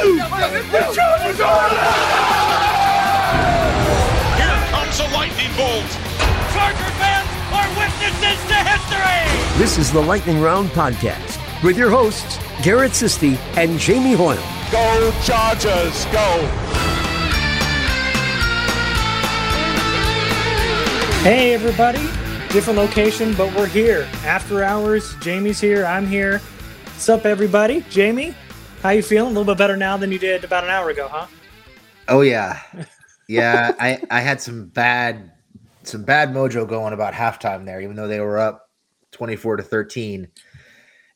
Here comes a lightning bolt. Charger fans are witnesses to history. This is the Lightning Round podcast with your hosts, Garrett Sisti and Jamie Hoyle. Go Chargers, go. Hey, everybody. Different location, but we're here. After hours. Jamie's here. I'm here. What's up, everybody? Jamie, how you feeling? A little bit better now than you did about an hour ago, huh? Oh yeah, yeah. I I had some bad some bad mojo going about halftime there, even though they were up twenty four to thirteen.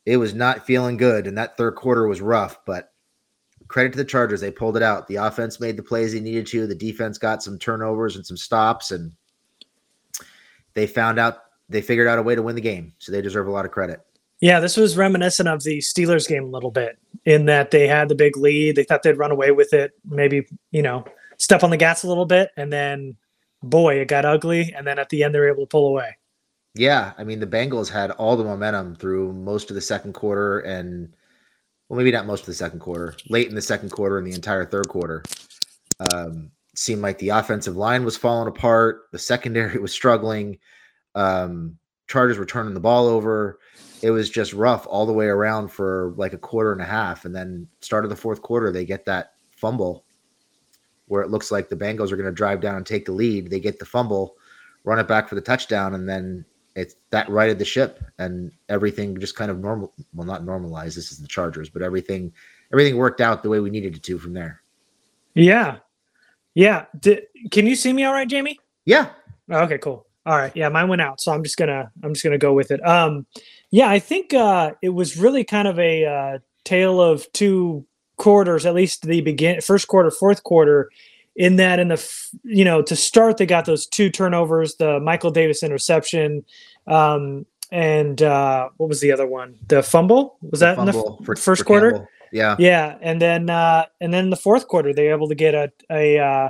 It was not feeling good, and that third quarter was rough. But credit to the Chargers, they pulled it out. The offense made the plays they needed to. The defense got some turnovers and some stops, and they found out they figured out a way to win the game. So they deserve a lot of credit. Yeah, this was reminiscent of the Steelers game a little bit in that they had the big lead. They thought they'd run away with it, maybe, you know, step on the gas a little bit. And then, boy, it got ugly. And then at the end, they were able to pull away. Yeah, I mean the Bengals had all the momentum through most of the second quarter and well maybe not most of the second quarter, late in the second quarter and the entire third quarter. Um seemed like the offensive line was falling apart, the secondary was struggling. Um Chargers were turning the ball over. It was just rough all the way around for like a quarter and a half and then start of the fourth quarter they get that fumble where it looks like the Bengals are going to drive down and take the lead. They get the fumble, run it back for the touchdown, and then it's that righted the ship, and everything just kind of normal. Well, not normalized. This is the Chargers, but everything everything worked out the way we needed it to from there. Yeah. Yeah. Did, can you see me all right, Jamie? Yeah. Okay, cool. All right. Yeah, mine went out. So I'm just gonna I'm just gonna go with it. Um yeah, I think uh it was really kind of a uh tale of two quarters, at least the begin first quarter, fourth quarter, in that in the you know, to start they got those two turnovers, the Michael Davis interception, um and uh what was the other one? The fumble? Was that in the for- first for quarter? Campbell. Yeah. Yeah, and then uh and then the fourth quarter they were able to get a a uh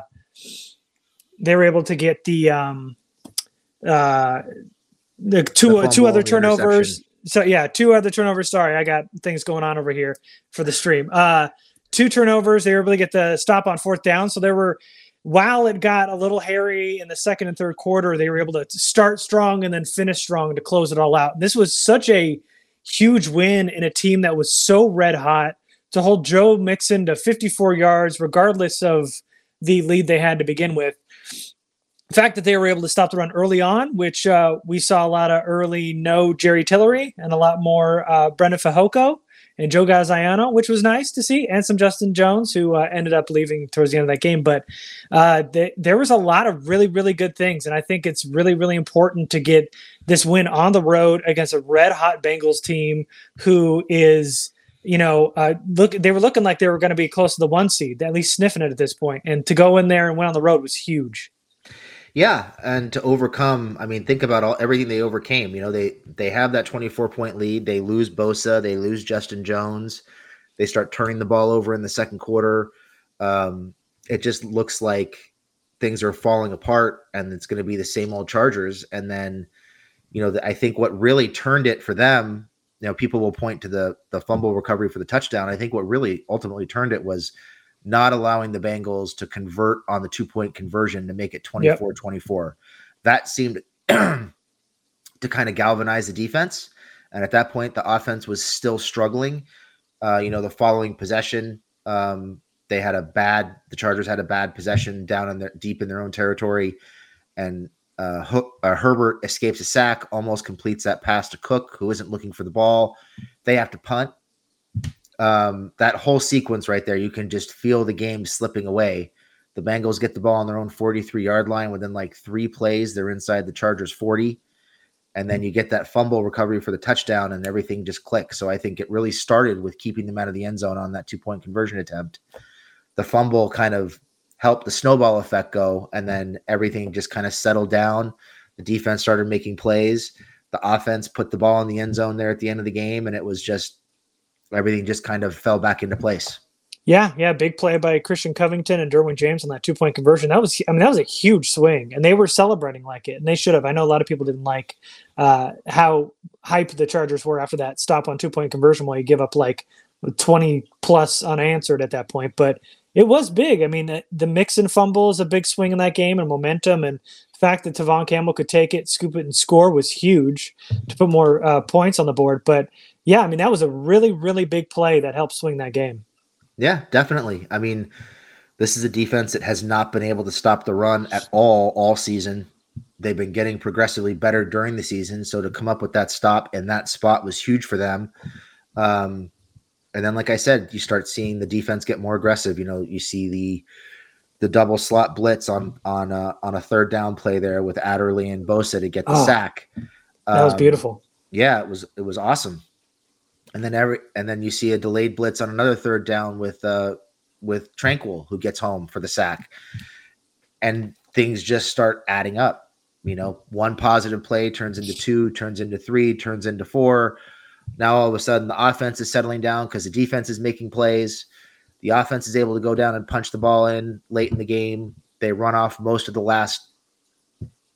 they were able to get the um uh the two The two other fumble and the turnovers. So yeah, two other turnovers. Sorry, I got things going on over here for the stream. Uh two turnovers. They were able to get the stop on fourth down. So there were while it got a little hairy in the second and third quarter, they were able to start strong and then finish strong to close it all out. This was such a huge win in a team that was so red hot to hold Joe Mixon to 54 yards, regardless of the lead they had to begin with. Fact that they were able to stop the run early on, which uh, we saw a lot of early no Jerry Tillery and a lot more uh, Breiden Fehoko and Joe Gaziano, which was nice to see, and some Justin Jones, who uh, ended up leaving towards the end of that game. But uh, th- there was a lot of really, really good things. And I think it's really, really important to get this win on the road against a red hot Bengals team who is. You know, uh, look, they were looking like they were going to be close to the one seed, at least sniffing it at this point. And to go in there and win on the road was huge. Yeah, and to overcome, I mean, think about all everything they overcame. You know, they they have that 24 point lead. They lose Bosa, they lose Justin Jones. They start turning the ball over in the second quarter. Um, it just looks like things are falling apart, and it's going to be the same old Chargers. And then, you know, the, I think what really turned it for them, you know, people will point to the the fumble recovery for the touchdown. I think what really ultimately turned it was not allowing the Bengals to convert on the two point conversion to make it 24 yep. 24. That seemed to kind of galvanize the defense. And at that point, the offense was still struggling. Uh, you know, the following possession, um, they had a bad, the Chargers had a bad possession down in their deep in their own territory. And uh, uh, Herbert escapes a sack, almost completes that pass to Cook, who isn't looking for the ball. They have to punt um, that whole sequence right there, you can just feel the game slipping away. The Bengals get the ball on their own 43 yard line within like three plays. They're inside the Chargers 40. And then you get that fumble recovery for the touchdown, and everything just clicks. So I think it really started with keeping them out of the end zone on that two point conversion attempt. The fumble kind of helped the snowball effect go, and then everything just kind of settled down. The defense started making plays. The offense put the ball in the end zone there at the end of the game, and it was just everything just kind of fell back into place. Yeah, yeah, big play by Christian Covington and Derwin James on that two point conversion. That was, I mean, that was a huge swing, and they were celebrating like it, and they should have. I know a lot of people didn't like uh, how hyped the Chargers were after that stop on two point conversion, while you give up like twenty plus unanswered at that point. But it was big. I mean, the, the Mixon fumble is a big swing in that game, and momentum, and the fact that Tevaughn Campbell could take it, scoop it, and score was huge to put more uh, points on the board. But yeah, I mean, that was a really, really big play that helped swing that game. Yeah, definitely. I mean, this is a defense that has not been able to stop the run at all all season. They've been getting progressively better during the season. So to come up with that stop in that spot was huge for them. Um, and then, like I said, you start seeing the defense get more aggressive. You know, you see the the double slot blitz on on a, on a third down play there with Adderley and Bosa to get the oh, sack. Um, that was um, beautiful. Yeah, it was it was awesome and then every and then you see a delayed blitz on another third down with uh with Tranquill who gets home for the sack, and things just start adding up. You know, one positive play turns into two, turns into three, turns into four. Now all of a sudden the offense is settling down because the defense is making plays. The offense is able to go down and punch the ball in late in the game. They run off most of the last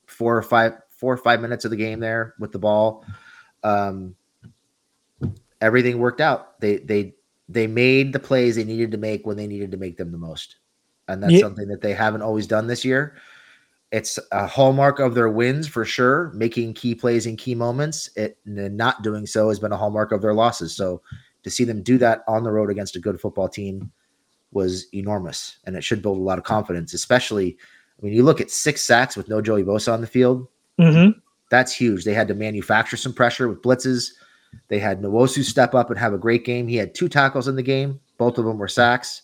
four or five four or five minutes of the game there with the ball. Um, everything worked out. They they they made the plays they needed to make when they needed to make them the most. And that's yeah. something that they haven't always done this year. It's a hallmark of their wins for sure, making key plays in key moments. It not doing so has been a hallmark of their losses. So to see them do that on the road against a good football team was enormous. And it should build a lot of confidence, especially I mean, you look at six sacks with no Joey Bosa on the field. Mm-hmm. That's huge. They had to manufacture some pressure with blitzes. They had Nwosu step up and have a great game. He had two tackles in the game. Both of them were sacks.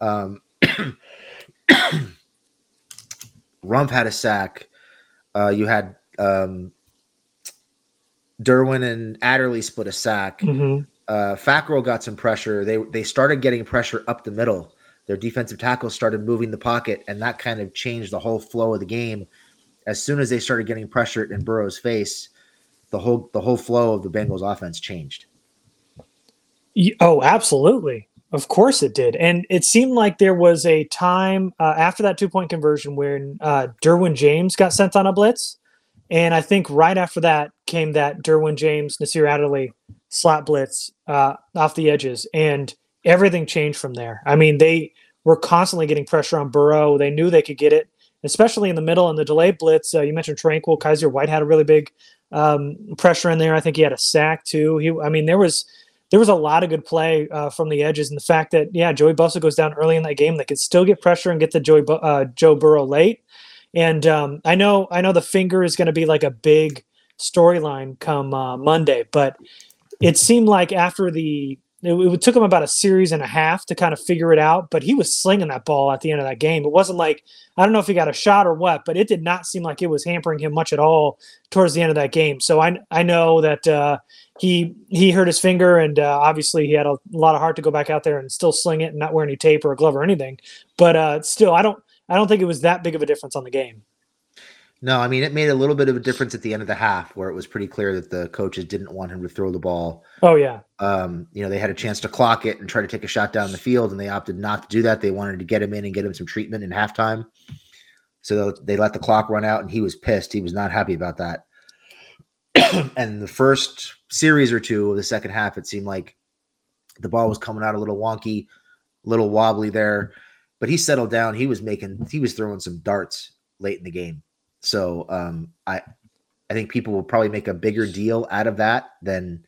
Um, Rumph had a sack. Uh, you had um, Derwin and Adderley split a sack. Mm-hmm. Uh, Fackrell got some pressure. They they started getting pressure up the middle. Their defensive tackles started moving the pocket, and that kind of changed the whole flow of the game. As soon as they started getting pressure in Burrow's face, the whole the whole flow of the Bengals offense changed. Oh, absolutely. Of course it did. And it seemed like there was a time uh, after that two point conversion when uh, Derwin James got sent on a blitz. And I think right after that came that Derwin James, Nasir Adderley slot blitz uh, off the edges. And everything changed from there. I mean, they were constantly getting pressure on Burrow. They knew they could get it, especially in the middle and the delayed blitz. Uh, you mentioned Tranquill. Kyzir White had a really big um, pressure in there. I think he had a sack too. He, I mean, there was there was a lot of good play uh, from the edges, and the fact that yeah, Joey Bosa goes down early in that game, they could still get pressure and get the Joey uh, Joe Burrow late. And um, I know I know the finger is going to be like a big storyline come uh, Monday, but it seemed like after the it, it, took him about a series and a half to kind of figure it out, but he was slinging that ball at the end of that game. It wasn't like I don't know if he got a shot or what, but it did not seem like it was hampering him much at all towards the end of that game. So I I know that uh, he he hurt his finger, and uh, obviously he had a lot of heart to go back out there and still sling it and not wear any tape or a glove or anything. But uh, still, I don't I don't think it was that big of a difference on the game. No, I mean it made a little bit of a difference at the end of the half where it was pretty clear that the coaches didn't want him to throw the ball. Oh yeah. Um, you know, they had a chance to clock it and try to take a shot down the field and they opted not to do that. They wanted to get him in and get him some treatment in halftime. So they let the clock run out and he was pissed. He was not happy about that. and the first series or two of the second half, it seemed like the ball was coming out a little wonky, a little wobbly there. But he settled down. He was making he was throwing some darts late in the game so um, I I think people will probably make a bigger deal out of that than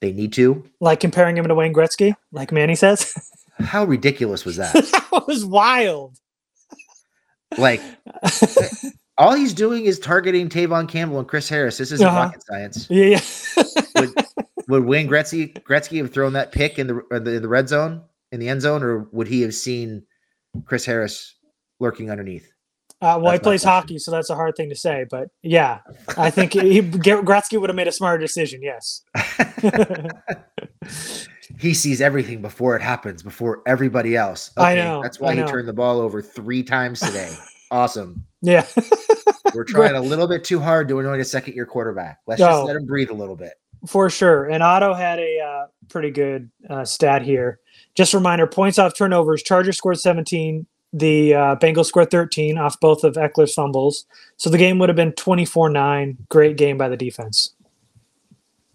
they need to. Like comparing him to Wayne Gretzky, like Manny says. How ridiculous was that? that was wild. Like all he's doing is targeting Tevaughn Campbell and Chris Harris. This isn't uh-huh. rocket science. Yeah, yeah. would, would Wayne Gretzky Gretzky have thrown that pick in the, in the in the red zone in the end zone, or would he have seen Chris Harris lurking underneath? Uh, well, that's he plays hockey, so that's a hard thing to say. But yeah, I think he, Gretzky would have made a smarter decision. Yes. he sees everything before it happens, before everybody else. Okay, I know. That's why he turned the ball over three times today. awesome. Yeah. We're trying a little bit too hard to annoy a second year quarterback. Let's just oh, let him breathe a little bit. For sure. And Otto had a uh, pretty good uh, stat here. Just a reminder points off turnovers. Chargers scored 17, the uh, Bengals scored 13 off both of Ekeler's fumbles. So the game would have been 24 9. Great game by the defense.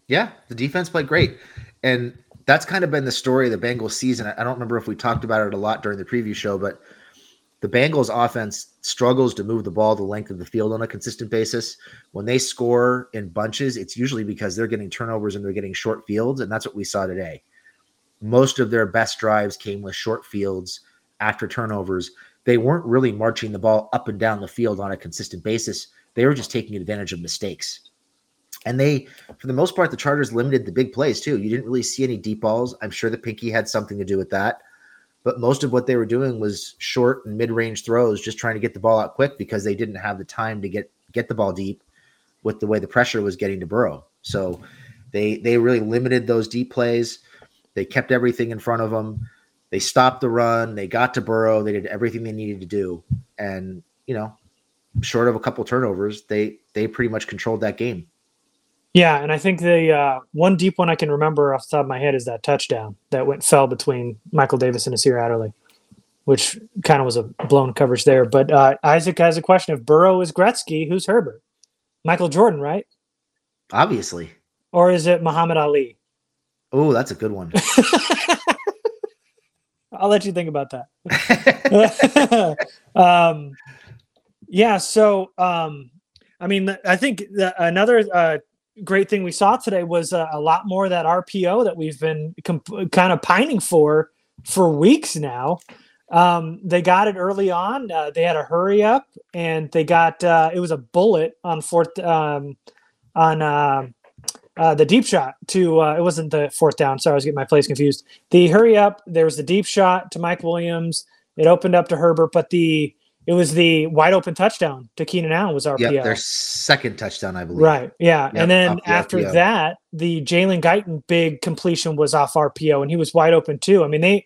Yeah, the defense played great. And that's kind of been the story of the Bengals season. I don't remember if we talked about it a lot during the preview show, but the Bengals offense struggles to move the ball the length of the field on a consistent basis. When they score in bunches, it's usually because they're getting turnovers and they're getting short fields. And that's what we saw today. Most of their best drives came with short fields after turnovers, they weren't really marching the ball up and down the field on a consistent basis. They were just taking advantage of mistakes. And they, for the most part, the Chargers limited the big plays too. You didn't really see any deep balls. I'm sure the Pinky had something to do with that. But most of what they were doing was short and mid-range throws, just trying to get the ball out quick because they didn't have the time to get get the ball deep with the way the pressure was getting to Burrow. So they they really limited those deep plays. They kept everything in front of them. They stopped the run. They got to Burrow. They did everything they needed to do, and you know, short of a couple turnovers, they they pretty much controlled that game. Yeah, and I think the uh, one deep one I can remember off the top of my head is that touchdown that went fell between Michael Davis and Nasir Adderley, which kind of was a blown coverage there. But uh, Isaac has a question: If Burrow is Gretzky, who's Herbert? Michael Jordan, right? Obviously. Or is it Muhammad Ali? Oh, that's a good one. I'll let you think about that. um, yeah. So, um, I mean, I think another uh, great thing we saw today was uh, a lot more of that RPO that we've been comp- kind of pining for for weeks now. Um, they got it early on. Uh, they had a hurry up, and they got uh, it was a bullet on fourth um, on uh, the deep shot to uh, it wasn't the fourth down. Sorry, I was getting my plays confused. The hurry up. There was the deep shot to Mike Williams. It opened up to Herbert, but the it was the wide open touchdown to Keenan Allen was RPO. Yep, their second touchdown, I believe. Right. Yeah. Yep, and then after RPO. that, the Jalen Guyton big completion was off RPO, and he was wide open too. I mean, they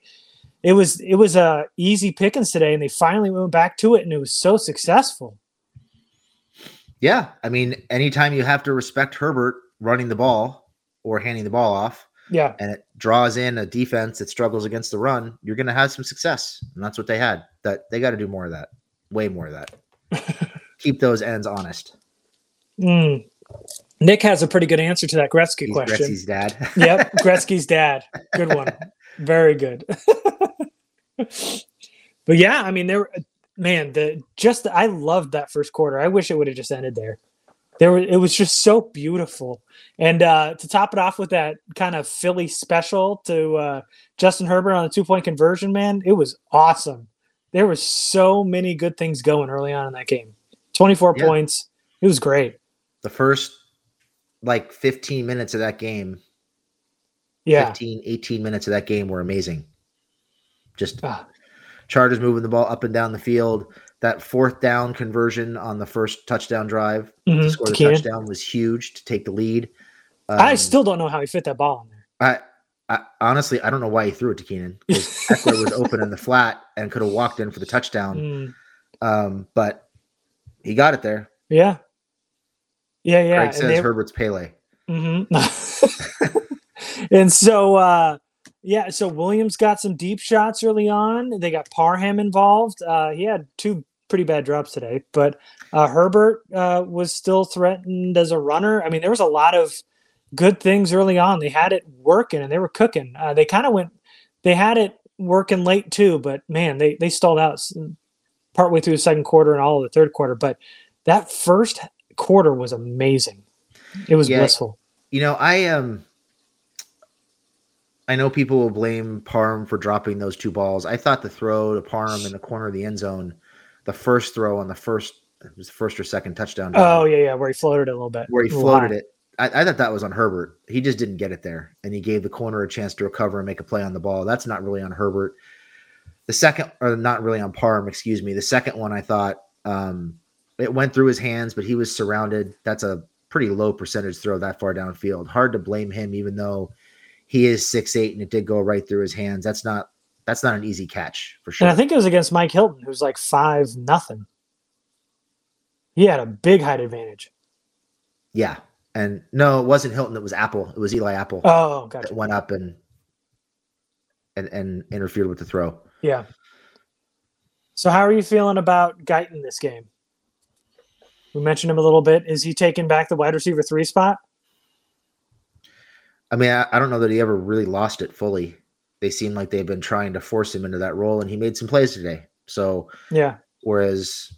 it was it was a easy pickings today, and they finally went back to it, and it was so successful. Yeah, I mean, anytime you have to respect Herbert, running the ball or handing the ball off, yeah, and it draws in a defense that struggles against the run, you're going to have some success, and that's what they had. That they got to do more of that, way more of that. Keep those ends honest. Mm. Nick has a pretty good answer to that Gretzky He's question. Gretzky's dad. yep, Gretzky's dad. Good one. Very good. but yeah, I mean, there, man, the just I loved that first quarter. I wish it would have just ended there there it was just so beautiful. And uh, to top it off with that kind of Philly special to uh, Justin Herbert on the two point conversion, man, it was awesome. there was so many good things going early on in that game. 24 Yeah. points. It was great. The first like 15 minutes of that game, Yeah. 15, 18 minutes of that game were amazing. Just Ah. Chargers moving the ball up and down the field. That fourth down conversion on the first touchdown drive Mhm, to score the touchdown was huge to take the lead. I Um, still don't know how he fit that ball in there. I, I honestly I don't know why he threw it to Keenan because Ekeler was open in the flat and could have walked in for the touchdown. Mm, Um, but he got it there. yeah. Yeah, yeah. Greg says they- Herbert's Pele. hmm and so, uh, yeah, so Williams got some deep shots early on. They got Parham involved. Uh, he had two pretty bad drops today, but uh, Herbert uh, was still threatened as a runner. I mean, there was a lot of good things early on. They had it working and they were cooking. Uh, they kind of went, they had it working late too, but man, they they stalled out partway through the second quarter and all of the third quarter. But that first quarter was amazing. It was Yeah. blissful. You know, I um I know people will blame Parham for dropping those two balls. I thought the throw to Parham in the corner of the end zone, the first throw on the first it was the first or second touchdown Oh yeah, yeah, where he floated it a little bit. where he floated it. I, I thought that was on Herbert. He just didn't get it there, and he gave the corner a chance to recover and make a play on the ball. That's not really on Herbert. The second, or not really on Parham, excuse me. The second one, I thought um, it went through his hands, but he was surrounded. That's a pretty low percentage throw that far downfield. Hard to blame him, even though he is six eight and it did go right through his hands. That's not that's not an easy catch for sure. And I think it was against Mike Hilton, who's like five nothing. He had a big height advantage. yeah, and no, it wasn't Hilton. It was Apple. It was Eli Apple Oh, gotcha. that went up and and and interfered with the throw. Yeah. So how are you feeling about Guyton this game? We mentioned him a little bit. Is he taking back the wide receiver three spot? I mean, I, I don't know that he ever really lost it fully. They seem like they've been trying to force him into that role, and he made some plays today. So, Yeah. whereas,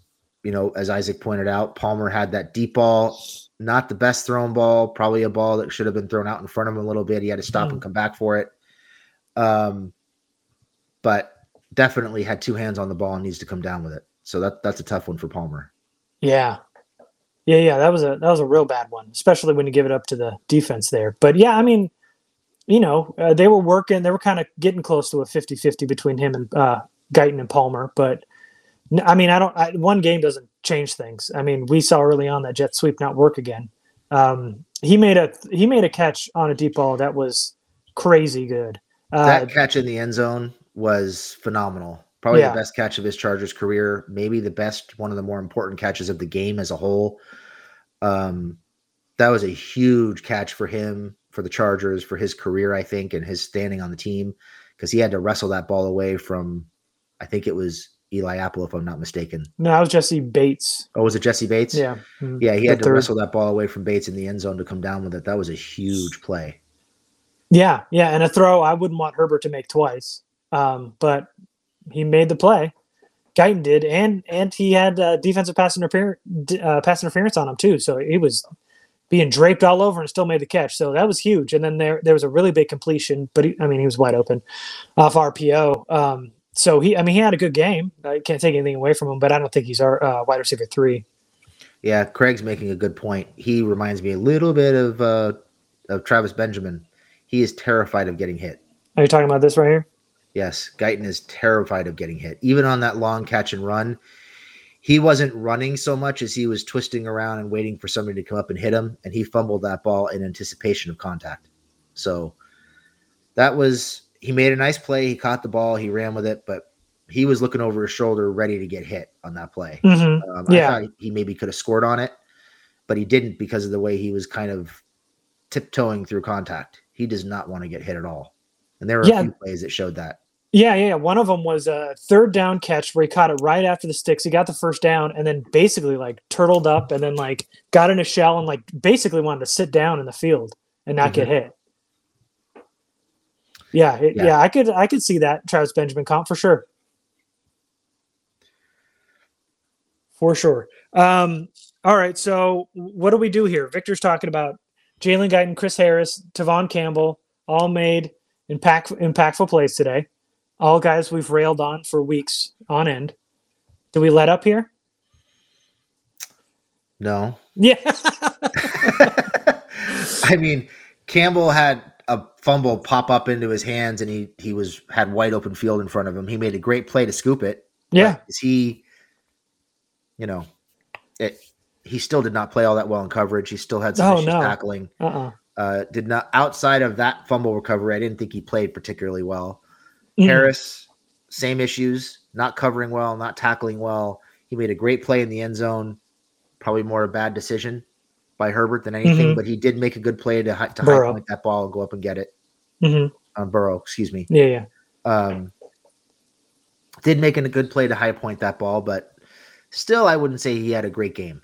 you know, as Isaac pointed out, Palmer had that deep ball, not the best thrown ball, probably a ball that should have been thrown out in front of him a little bit. He had to stop Mm. and come back for it. Um, but definitely had two hands on the ball and needs to come down with it. So that that's a tough one for Palmer. Yeah. Yeah, yeah, that was a that was a real bad one, especially when you give it up to the defense there. But yeah, I mean, you know, uh, they were working, they were kind of getting close to a 50-50 between him and uh Guyton and Palmer, but I mean, I don't I, one game doesn't change things. I mean, we saw early on that jet sweep not work again. Um he made a he made a catch on a deep ball that was crazy good. Uh, that catch in the end zone was phenomenal. Probably Yeah. the best catch of his Chargers career, maybe the best, one of the more important catches of the game as a whole. Um, that was a huge catch for him, for the Chargers, for his career, I think, and his standing on the team, because he had to wrestle that ball away from, I think it was Eli Apple, if I'm not mistaken. no, that was Jessie Bates. Oh, was it Jessie Bates? Yeah. mhm. Yeah, he The had to third. wrestle that ball away from Bates in the end zone to come down with it. That was a huge play. Yeah, yeah, and a throw I wouldn't want Herbert to make twice, um, but he made the play. Guyton did, and and he had uh, defensive pass interference uh, pass interference on him too, so he was being draped all over and still made the catch. So that was huge. And then there there was a really big completion, but he, I mean he was wide open off RPO. Um, so he, I mean he had a good game. I can't take anything away from him, but I don't think he's our uh, wide receiver three. Yeah, Craig's making a good point. He reminds me a little bit of uh, of Travis Benjamin. He is terrified of getting hit. Are you talking about this right here? Yes, Guyton is terrified of getting hit. Even on that long catch and run, he wasn't running so much as he was twisting around and waiting for somebody to come up and hit him, and he fumbled that ball in anticipation of contact. So that was he made a nice play. He caught the ball, he ran with it, but he was looking over his shoulder, ready to get hit on that play. Mhm. Um, Yeah. I thought he maybe could have scored on it, but he didn't because of the way he was kind of tiptoeing through contact. He does not want to get hit at all. And there were Yeah. a few plays that showed that. Yeah, yeah. yeah. One of them was a third down catch where he caught it right after the sticks. He got the first down and then basically like turtled up and then like got in a shell and like basically wanted to sit down in the field and not get hit. Yeah, it, Yeah. yeah, I could I could see that Travis Benjamin comp for sure. For sure. Um, all right, so what do we do here? Victor's talking about Jalen Guyton, Chris Harris, Tevaughn Campbell, all made impact, impactful plays today. All guys we've railed on for weeks on end. Do we let up here? No. Yeah. I mean, Campbell had a fumble pop up into his hands and he he was had wide open field in front of him. He made a great play to scoop it. Yeah. Is he you know, it he still did not play all that well in coverage. He still had some Oh, issues no. tackling. Uh-uh. Uh, did not outside of that fumble recovery. I didn't think he played particularly well. Mhm. Harris, same issues, not covering well, not tackling well. He made a great play in the end zone. Probably more a bad decision by Herbert than anything, Mhm. but he did make a good play to, to high point that ball and go up and get it. hmm Um, Burrow, excuse me. Yeah, yeah. Um, did make a good play to high point that ball, but still, I wouldn't say he had a great game.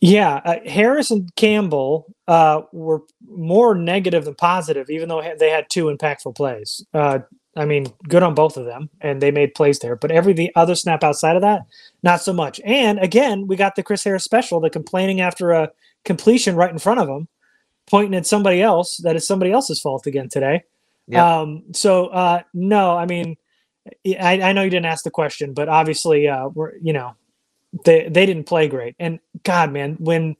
Yeah, uh, Harris and Campbell uh, were more negative than positive, even though they had two impactful plays. Uh, I mean, good on both of them, and they made plays there. But every the other snap outside of that, not so much. And again, we got the Chris Harris special, the complaining after a completion right in front of him, pointing at somebody else that is somebody else's fault again today. Yep. Um, so uh, no, I mean, I, I know you didn't ask the question, but obviously, uh, we're you know, they they didn't play great. And God, man, when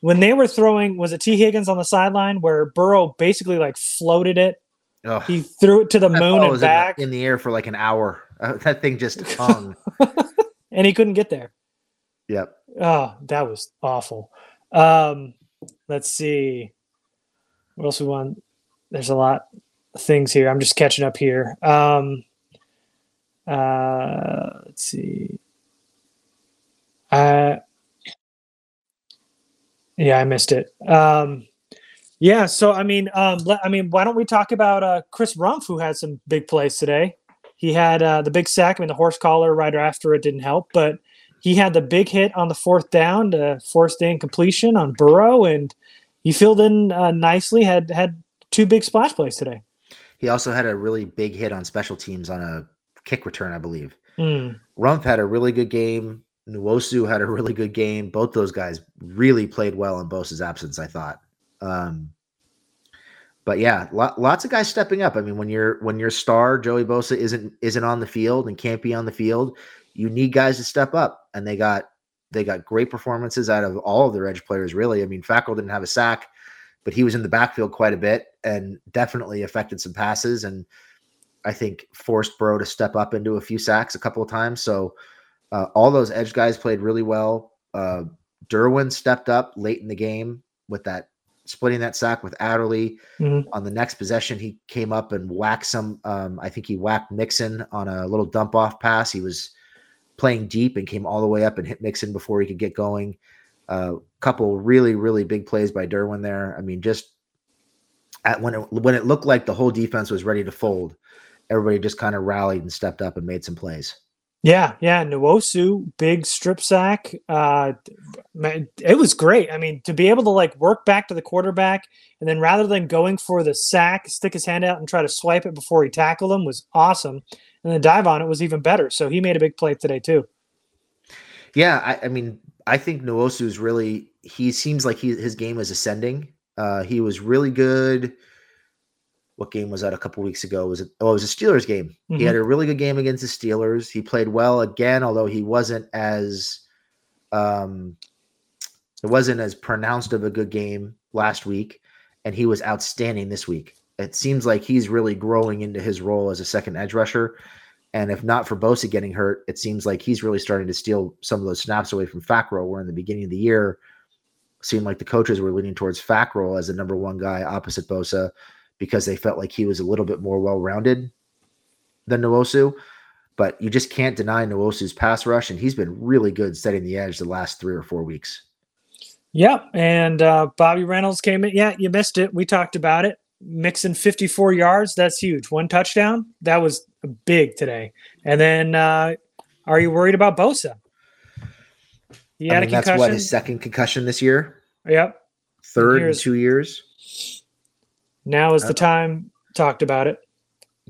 when they were throwing, was it Tee Higgins on the sideline where Burrow basically like floated it? Ugh. He threw it to the That moon and was in the- back, in the, air for like an hour. Uh, that thing just hung. and he couldn't get there. yep. Oh, that was awful. Um, let's see. What else we want? There's a lot of things here. I'm just catching up here. Um, uh, let's see. Uh, yeah, I missed it. Um, yeah, so I mean, um, let, I mean, why don't we talk about uh, Chris Rumph, who had some big plays today? He had uh, the big sack. I mean, the horse collar right after it didn't help, but he had the big hit on the fourth down to force the incompletion on Burrow, and he filled in uh, nicely. had had two big splash plays today. He also had a really big hit on special teams on a kick return, I believe. Mm. Rumph had a really good game. Nwosu had a really good game. Both those guys really played well in Bosa's absence, I thought. Um, but yeah, lo- lots of guys stepping up. I mean, when your when your star Joey Bosa isn't isn't on the field and can't be on the field, you need guys to step up, and they got they got great performances out of all of their edge players. Really, I mean, Fackrell didn't have a sack, but he was in the backfield quite a bit and definitely affected some passes and I think forced Burrow to step up into a few sacks a couple of times. So uh, all those edge guys played really well. Uh, Derwin stepped up late in the game with that splitting that sack with Adderley. Mhm. On the next possession, he came up and whacked some. Um, I think he whacked Mixon on a little dump off pass. He was playing deep and came all the way up and hit Mixon before he could get going. A uh, couple really really big plays by Derwin there. I mean, just at when it when it looked like the whole defense was ready to fold, everybody just kind of rallied and stepped up and made some plays. Yeah, yeah, Nwosu, big strip sack. Uh, man, it was great. I mean, to be able to like work back to the quarterback and then rather than going for the sack, stick his hand out and try to swipe it before he tackled him was awesome. And the dive on it was even better. So he made a big play today too. Yeah, I, I mean, I think Nwosu is really. He seems like he his game is ascending. Uh, he was really good. What game was that a couple weeks ago? Was it? Oh, it was a Steelers game. He had a really good game against the Steelers. He played well again, although he wasn't as, um, it wasn't as pronounced of a good game last week, and he was outstanding this week. It seems like he's really growing into his role as a second edge rusher. And if not for Bosa getting hurt, it seems like he's really starting to steal some of those snaps away from Fackrell. Where in the beginning of the year, seemed like the coaches were leaning towards Fackrell as the number one guy opposite Bosa because they felt like he was a little bit more well rounded than Nwosu. But you just can't deny Nwosu's pass rush, and he's been really good setting the edge the last three or four weeks. Yep. And uh, Bobby Reynolds came in. Yeah, you missed it. We talked about it. Mixing 54 yards. That's huge. One touchdown. That was big today. And then, uh, are you worried about Bosa? He I mean, a that's what his second concussion this year, Yep. third in two years. Now is the time. Talked about it.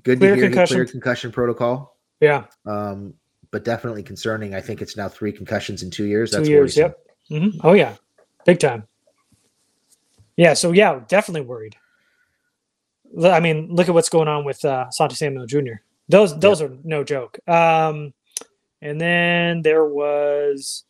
Good Clear to hear concussion. the clear concussion protocol. Yeah. um, but definitely concerning. I think it's now three concussions in two years. Two That's years. worrisome. Yep. hmm Oh yeah. Big time. Yeah. So yeah, definitely worried. I mean, look at what's going on with uh, Santi Samuel Jr. Those those are no joke. Um, and then there was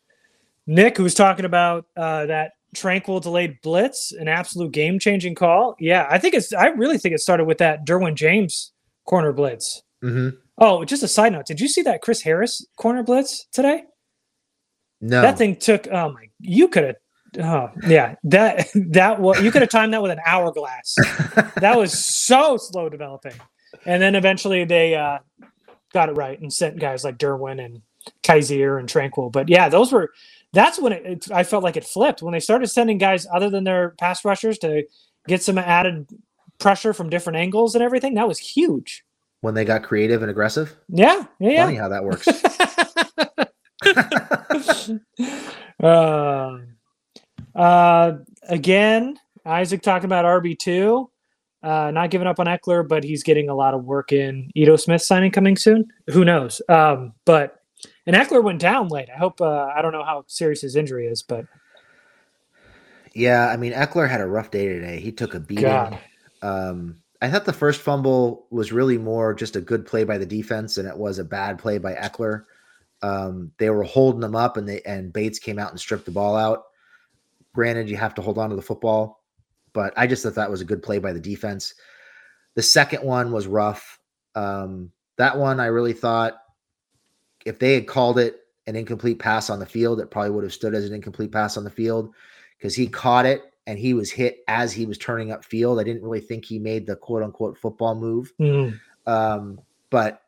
Nick who was talking about uh, that Tranquill delayed blitz, an absolute game changing call. Yeah, I think it's. I really think it started with that Derwin James corner blitz. Mm-hmm. Oh, just a side note. Did you see that Chris Harris corner blitz today? No, That thing took. Oh my! You could have. Oh yeah, that that was you could have timed that with an hourglass. that was so slow developing, and then eventually they uh, got it right and sent guys like Derwin and Kyzir and Tranquill. But yeah, those were. That's when it, it. I felt like it flipped when they started sending guys other than their pass rushers to get some added pressure from different angles and everything. That was huge. when they got creative and aggressive. Yeah, yeah, Funny yeah. how that works. uh, uh, again, Isaac talking about RB two, uh, not giving up on Ekeler, but he's getting a lot of work in. Ito Smith signing coming soon. Who knows? Um, but and Ekeler went down late. I hope. Uh, I don't know how serious his injury is, but yeah, I mean Ekeler had a rough day today. He took a beating. Um, I thought the first fumble was really more just a good play by the defense than it was a bad play by Ekeler. Um, they were holding them up, and they and Bates came out and stripped the ball out. Granted, you have to hold on to the football, but I just thought that was a good play by the defense. The second one was rough. Um, that one I really thought if they had called it an incomplete pass on the field, it probably would have stood as an incomplete pass on the field because he caught it and he was hit as he was turning up field. I didn't really think he made the quote unquote football move. mm, Um, but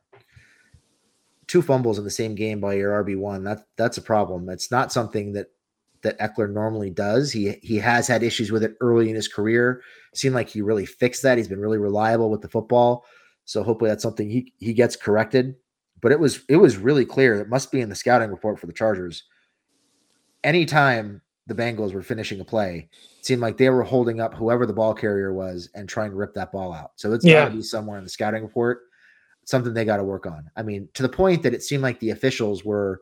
two fumbles in the same game by your RB one that that's a problem. It's not something that that Ekeler normally does. He he has had issues with it early in his career. Seemed like he really fixed that. He's been really reliable with the football. So hopefully that's something he he gets corrected. But it was it was really clear. It must be in the scouting report for the Chargers. Anytime the Bengals were finishing a play, it seemed like they were holding up whoever the ball carrier was and trying to rip that ball out. So it's Yeah. got to be somewhere in the scouting report. Something they got to work on. I mean, to the point that it seemed like the officials were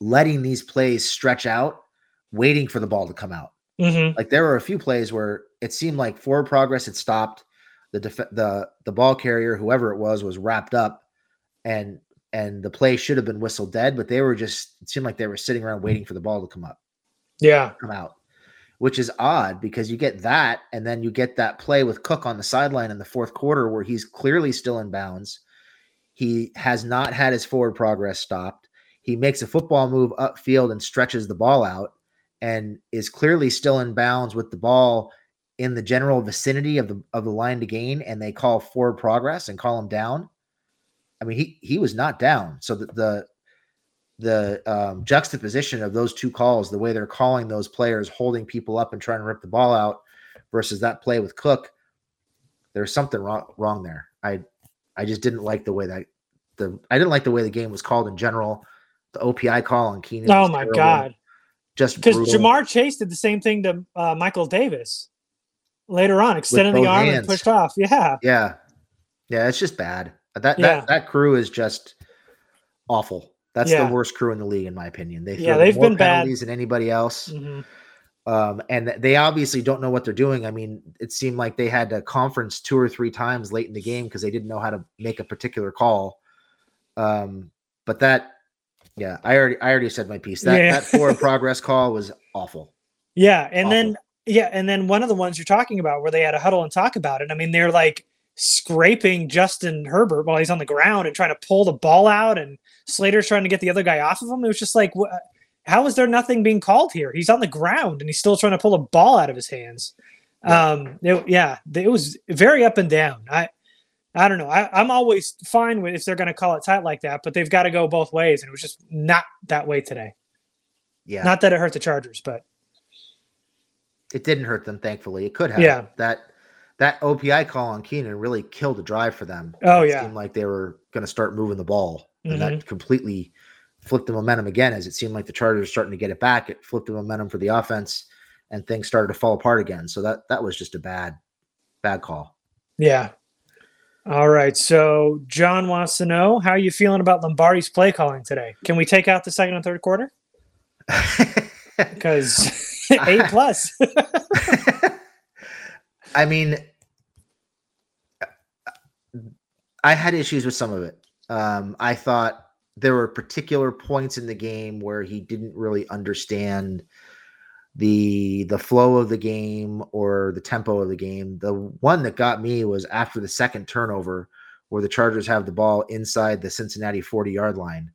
letting these plays stretch out, waiting for the ball to come out. mhm. Like there were a few plays where it seemed like forward progress had stopped. The def- the the ball carrier, whoever it was, was wrapped up, and and the play should have been whistled dead, but they were just it seemed like they were sitting around mm. waiting for the ball to come up, yeah, come out, which is odd because you get that, and then you get that play with Cook on the sideline in the fourth quarter where he's clearly still in bounds. He has not had his forward progress stopped. He makes a football move upfield and stretches the ball out and is clearly still in bounds with the ball in the general vicinity of the of the line to gain and they call forward progress and call him down. I mean he he was not down. So the the, the um, juxtaposition of those two calls, the way they're calling those players holding people up and trying to rip the ball out versus that play with Cook, there's something wrong wrong there. I I just didn't like the way that the I didn't like the way the game was called in general. The OPI call on Keenan. Oh my terrible. god. Just Because. Ja'Marr Chase did the same thing to uh, Michael Davis later on, extended the arm hands. and pushed off. Yeah. Yeah. Yeah, it's just bad. That Yeah. that that crew is just awful. That's Yeah. the worst crew in the league, in my opinion. They yeah, they've more been bad. than anybody else. Mhm. Um, and they obviously don't know what they're doing. I mean, it seemed like they had a conference two or three times late in the game because they didn't know how to make a particular call. Um, but that, yeah, I already I already said my piece. That Yeah. that forward progress call was awful. Yeah, and Awful. then yeah, and then one of the ones you're talking about where they had a huddle and talk about it. I mean, they're like scraping Justin Herbert while he's on the ground and trying to pull the ball out, and Slater's trying to get the other guy off of him. It was just like, wh- how is there nothing being called here? He's on the ground and he's still trying to pull a ball out of his hands. Um, it- yeah, it was very up and down. I. I don't know. I, I'm always fine with if they're going to call it tight like that, but they've got to go both ways, and it was just not that way today. Yeah, Not that it hurt the Chargers, but it didn't hurt them. Thankfully, it could have. Yeah. that that OPI call on Keenan really killed the drive for them. Oh, It yeah. seemed like they were going to start moving the ball, and Mhm. that completely flipped the momentum again. As it seemed like the Chargers were starting to get it back, it flipped the momentum for the offense, and things started to fall apart again. So that that was just a bad, bad call. Yeah. All right. So John wants to know how you feeling about Lombardi's play calling today. Can we take out the second and third quarter? Because eight plus. I mean, I had issues with some of it. Um, I thought there were particular points in the game where he didn't really understand the the flow of the game or the tempo of the game. The one that got me was after the second turnover, where the Chargers have the ball inside the Cincinnati 40 yard line.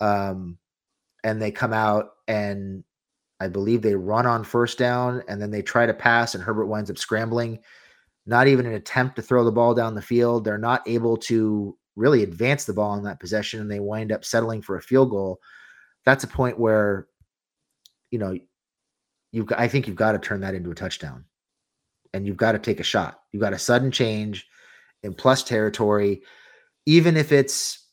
Um, and they come out and I believe they run on first down and then they try to pass, and Herbert winds up scrambling. Not even an attempt to throw the ball down the field. They're not able to really advance the ball in that possession, and they wind up settling for a field goal. That's a point where, you know, you've I think you've got to turn that into a touchdown, and you've got to take a shot. You've got a sudden change in plus territory, even if it's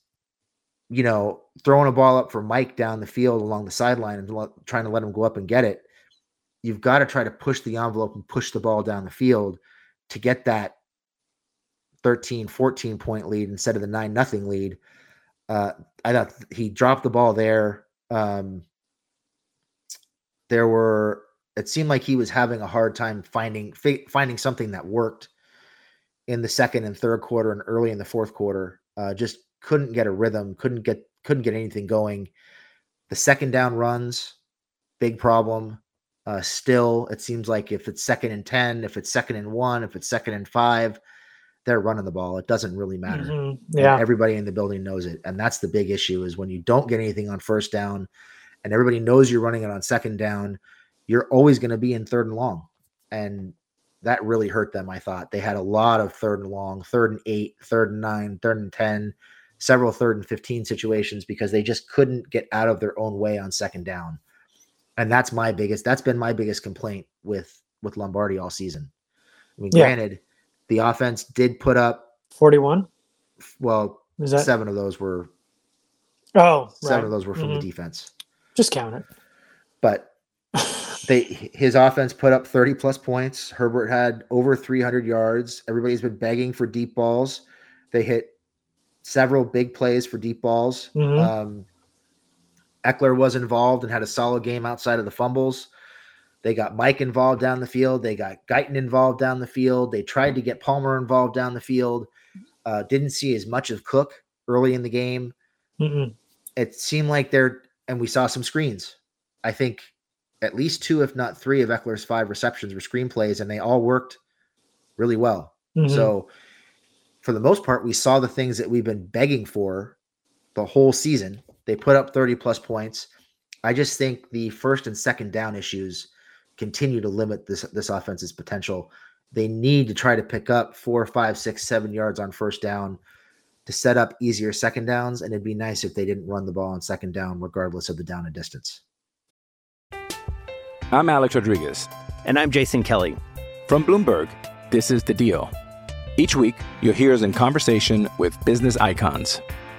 you know, throwing a ball up for Mike down the field along the sideline and lo- trying to let him go up and get it, you've got to try to push the envelope and push the ball down the field to get that 13, 14 point lead instead of the 9 nothing lead. Uh, I thought he dropped the ball there. Um, there were, it seemed like he was having a hard time finding finding something that worked in the second and third quarter and early in the fourth quarter. Uh, just couldn't get a rhythm, couldn't get couldn't get anything going. The second down runs, big problem. Uh, still, it seems like if it's second and 10, if it's second and one, if it's second and five, they're running the ball. It doesn't really matter. Mm-hmm. Yeah. And everybody in the building knows it. And that's the big issue is when you don't get anything on first down and everybody knows you're running it on second down, you're always going to be in third and long. And that really hurt them, I thought. They had a lot of third and long, third and eight, third and nine, third and 10 several third and 15 situations because they just couldn't get out of their own way on second down. And that's my biggest that's been my biggest complaint with with Lombardi all season. I mean, yeah. granted, the offense did put up 41. Well, that... seven of those were Oh, seven right. of those were from mm-hmm. the defense. Just count it. But they his offense put up 30 plus points. Herbert had over 300 yards. Everybody's been begging for deep balls. They hit several big plays for deep balls. Mm-hmm. Um, Ekeler was involved and had a solid game outside of the fumbles. They got Mike involved down the field. They got Guyton involved down the field. They tried to get Palmer involved down the field. Uh, didn't see as much of Cook early in the game. Mm-mm. It seemed like they're, and we saw some screens. I think at least two, if not three, of Ekeler's five receptions were screen plays, and they all worked really well. Mm-hmm. So for the most part, we saw the things that we've been begging for the whole season. They put up 30 plus points. I just think the first and second down issues continue to limit this this offense's potential. They need to try to pick up four, five, six, seven yards on first down to set up easier second downs. And it'd be nice if they didn't run the ball on second down, regardless of the down and distance. I'm Alex Rodriguez. And I'm Jason Kelly. From Bloomberg, this is The Deal. Each week, you'll hear us in conversation with business icons.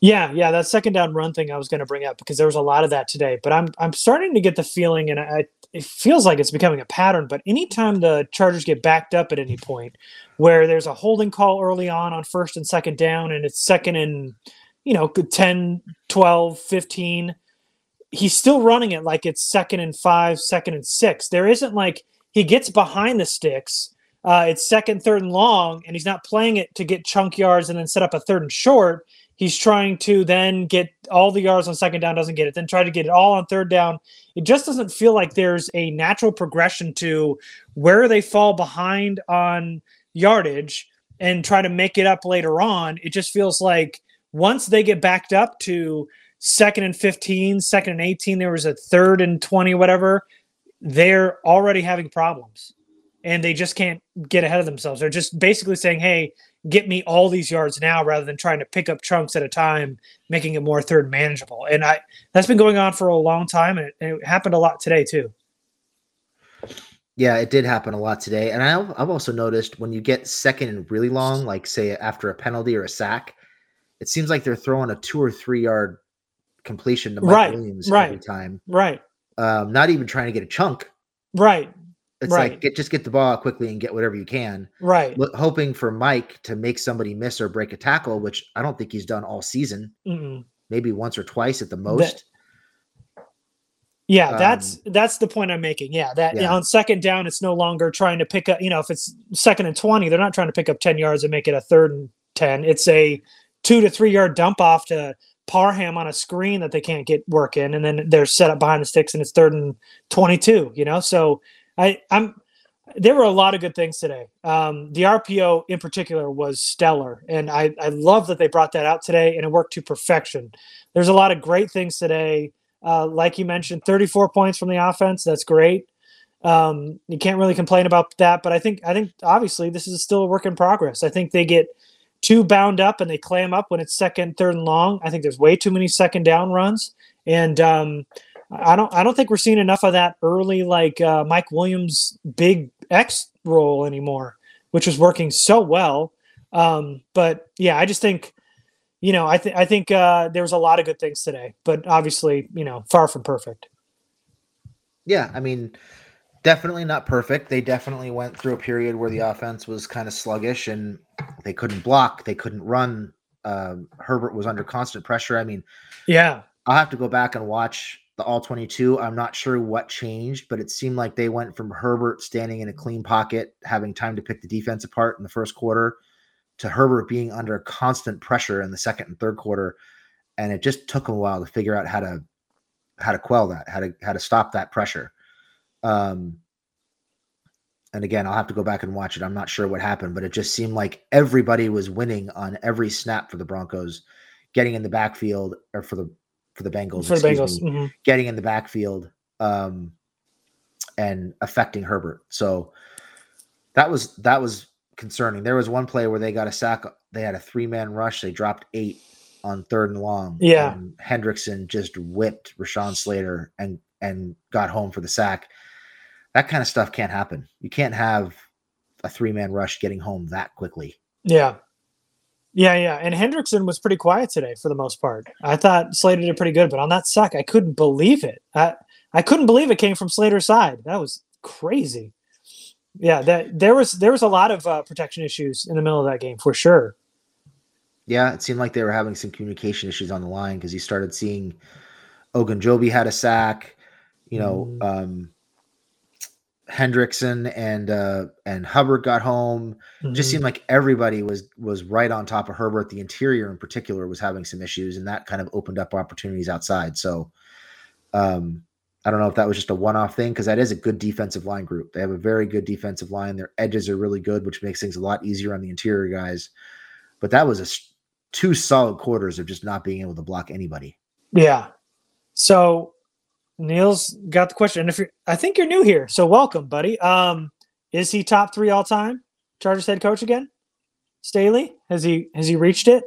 Yeah, yeah, that second down run thing I was going to bring up because there was a lot of that today. But I'm I'm starting to get the feeling, and I, it feels like it's becoming a pattern. But anytime the Chargers get backed up at any point, where there's a holding call early on on first and second down, and it's second and you know 10, 12, 15, he's still running it like it's second and five, second and six. There isn't like he gets behind the sticks. Uh, it's second, third, and long, and he's not playing it to get chunk yards and then set up a third and short He's trying to then get all the yards on second down, doesn't get it, then try to get it all on third down. It just doesn't feel like there's a natural progression to where they fall behind on yardage and try to make it up later on. It just feels like once they get backed up to second and 15, second and 18, there was a third and 20, whatever. they're already having problems and they just can't get ahead of themselves. They're just basically saying, "Hey, get me all these yards now," rather than trying to pick up chunks at a time, making it more third manageable. And I that's been going on for a long time, and it, and it happened a lot today too. Yeah, it did happen a lot today, and I've I've also noticed when you get second and really long, like say after a penalty or a sack, it seems like they're throwing a two or three yard completion to Mike right, Williams right, every time. Right. Um, not even trying to get a chunk. Right. It's right. like get just get the ball out quickly and get whatever you can. Right. Lo- hoping for Mike to make somebody miss or break a tackle, which I don't think he's done all season. Mm-mm. Maybe once or twice at the most. Yeah, that's um, that's the point I'm making. Yeah, that yeah. You know, on second down, it's no longer trying to pick up. You know, if it's second and twenty, they're not trying to pick up ten yards and make it a third and ten. It's a two to three yard dump off to Parham on a screen that they can't get work in, and then they're set up behind the sticks, and it's third and twenty-two. You know, so I I'm there were a lot of good things today. Um, the RPO in particular was stellar, and I I love that they brought that out today, and it worked to perfection. There's a lot of great things today. Uh, like you mentioned, 34 points from the offense. That's great. Um, you can't really complain about that. But I think I think obviously this is still a work in progress. I think they get too bound up and they clam up when it's second, third, and long. I think there's way too many second down runs, and um, I don't I don't think we're seeing enough of that early like uh, Mike Williams big X role anymore, which was working so well. Um, but yeah, I just think you know, I think I think uh, there was a lot of good things today, but obviously, you know, far from perfect. Yeah, I mean, definitely not perfect. They definitely went through a period where the offense was kind of sluggish and they couldn't block, they couldn't run. Um, Herbert was under constant pressure. I mean, yeah, I'll have to go back and watch the all 22. I'm not sure what changed, but it seemed like they went from Herbert standing in a clean pocket, having time to pick the defense apart in the first quarter to Herbert being under constant pressure in the second and third quarter, and it just took him a while to figure out how to how to quell that, how to how to stop that pressure. Um, and again, I'll have to go back and watch it. I'm not sure what happened, but it just seemed like everybody was winning on every snap for the Broncos, getting in the backfield or for the for the Bengals, for the Bengals, me, mm-hmm. getting in the backfield um, and affecting Herbert. So that was that was concerning. There was one play where they got a sack. They had a three man rush. They dropped eight on third and long. Yeah. And Hendrickson just whipped Rashawn Slater and and got home for the sack. That kind of stuff can't happen. You can't have a three man rush getting home that quickly. Yeah. Yeah, yeah. And Hendrickson was pretty quiet today for the most part. I thought Slater did pretty good, but on that sack, I couldn't believe it. I I couldn't believe it came from Slater's side. That was crazy yeah, that there was there was a lot of uh, protection issues in the middle of that game for sure. Yeah, it seemed like they were having some communication issues on the line because you started seeing Ogunjobi had a sack, you know, mm. um, Hendrickson and uh, and Hubbard got home. Mm-hmm. Just seemed like everybody was was right on top of Herbert. The interior in particular was having some issues, and that kind of opened up opportunities outside. So, um, I don't know if that was just a one-off thing because that is a good defensive line group. They have a very good defensive line. Their edges are really good, which makes things a lot easier on the interior guys. But that was a two solid quarters of just not being able to block anybody. Yeah. So Neil's got the question, and if you're, I think you're new here, so welcome, buddy. Um, is he top three all time Chargers head coach again? Staley has he has he reached it?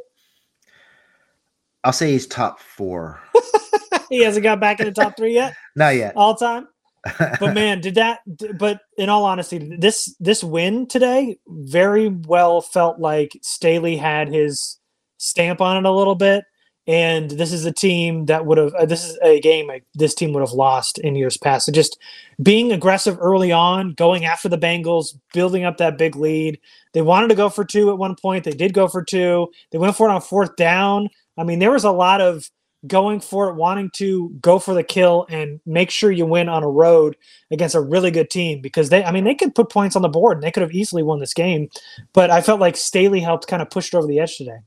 I'll say he's top four. he hasn't got back in the top three yet. Not yet. All time. but man, did that? But in all honesty, this this win today very well felt like Staley had his stamp on it a little bit. And this is a team that would have. Uh, this is a game this team would have lost in years past. So just being aggressive early on, going after the Bengals, building up that big lead. They wanted to go for two at one point. They did go for two. They went for it on fourth down. I mean, there was a lot of going for it, wanting to go for the kill and make sure you win on a road against a really good team because they, I mean, they could put points on the board and they could have easily won this game. But I felt like Staley helped kind of push it over the edge today.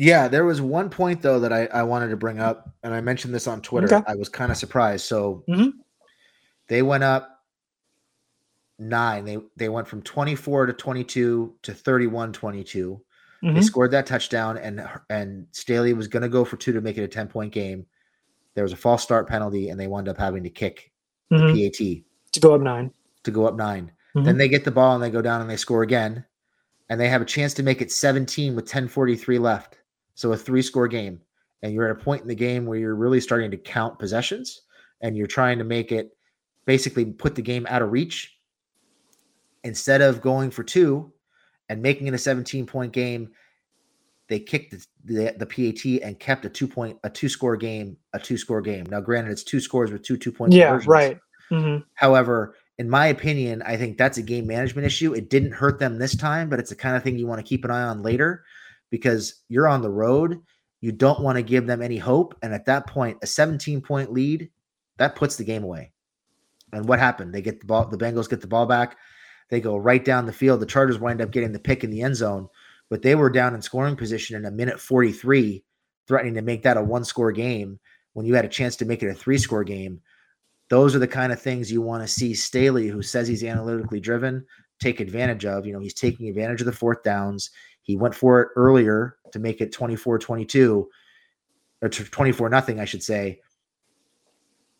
Yeah, there was one point though that I, I wanted to bring up, and I mentioned this on Twitter. Okay. I was kind of surprised. So mm-hmm. they went up nine. They they went from 24 to 22 to 31 22. Mm-hmm. They scored that touchdown, and and Staley was going to go for two to make it a ten point game. there was a false start penalty, and they wound up having to kick Mhm. the PAT to go up nine. to go up 9 Mhm. Then they get the ball and they go down and they score again, and they have a chance to make it 17 with 10:43 left. So a three-score game, and you're at a point in the game where you're really starting to count possessions, and you're trying to make it basically put the game out of reach. Instead of going for two and making it a 17 point game, they kicked the, the, the PAT and kept a two point a two score game a two score game. Now, granted, it's two scores with two two point Yeah, conversions. right. Mhm. However, in my opinion, I think that's a game management issue. It didn't hurt them this time, but it's the kind of thing you want to keep an eye on later because you're on the road. You don't want to give them any hope. And at that point, a 17 point lead, that puts the game away. And what happened? They get the ball, the Bengals get the ball back. They go right down the field. The Chargers wind up getting the pick in the end zone, but they were down in scoring position in a minute 43, threatening to make that a one score game when you had a chance to make it a three score game. Those are the kind of things you want to see Staley, who says he's analytically driven, take advantage of. You know, he's taking advantage of the fourth downs. He went for it earlier to make it 24 22 or 24 nothing, I should say.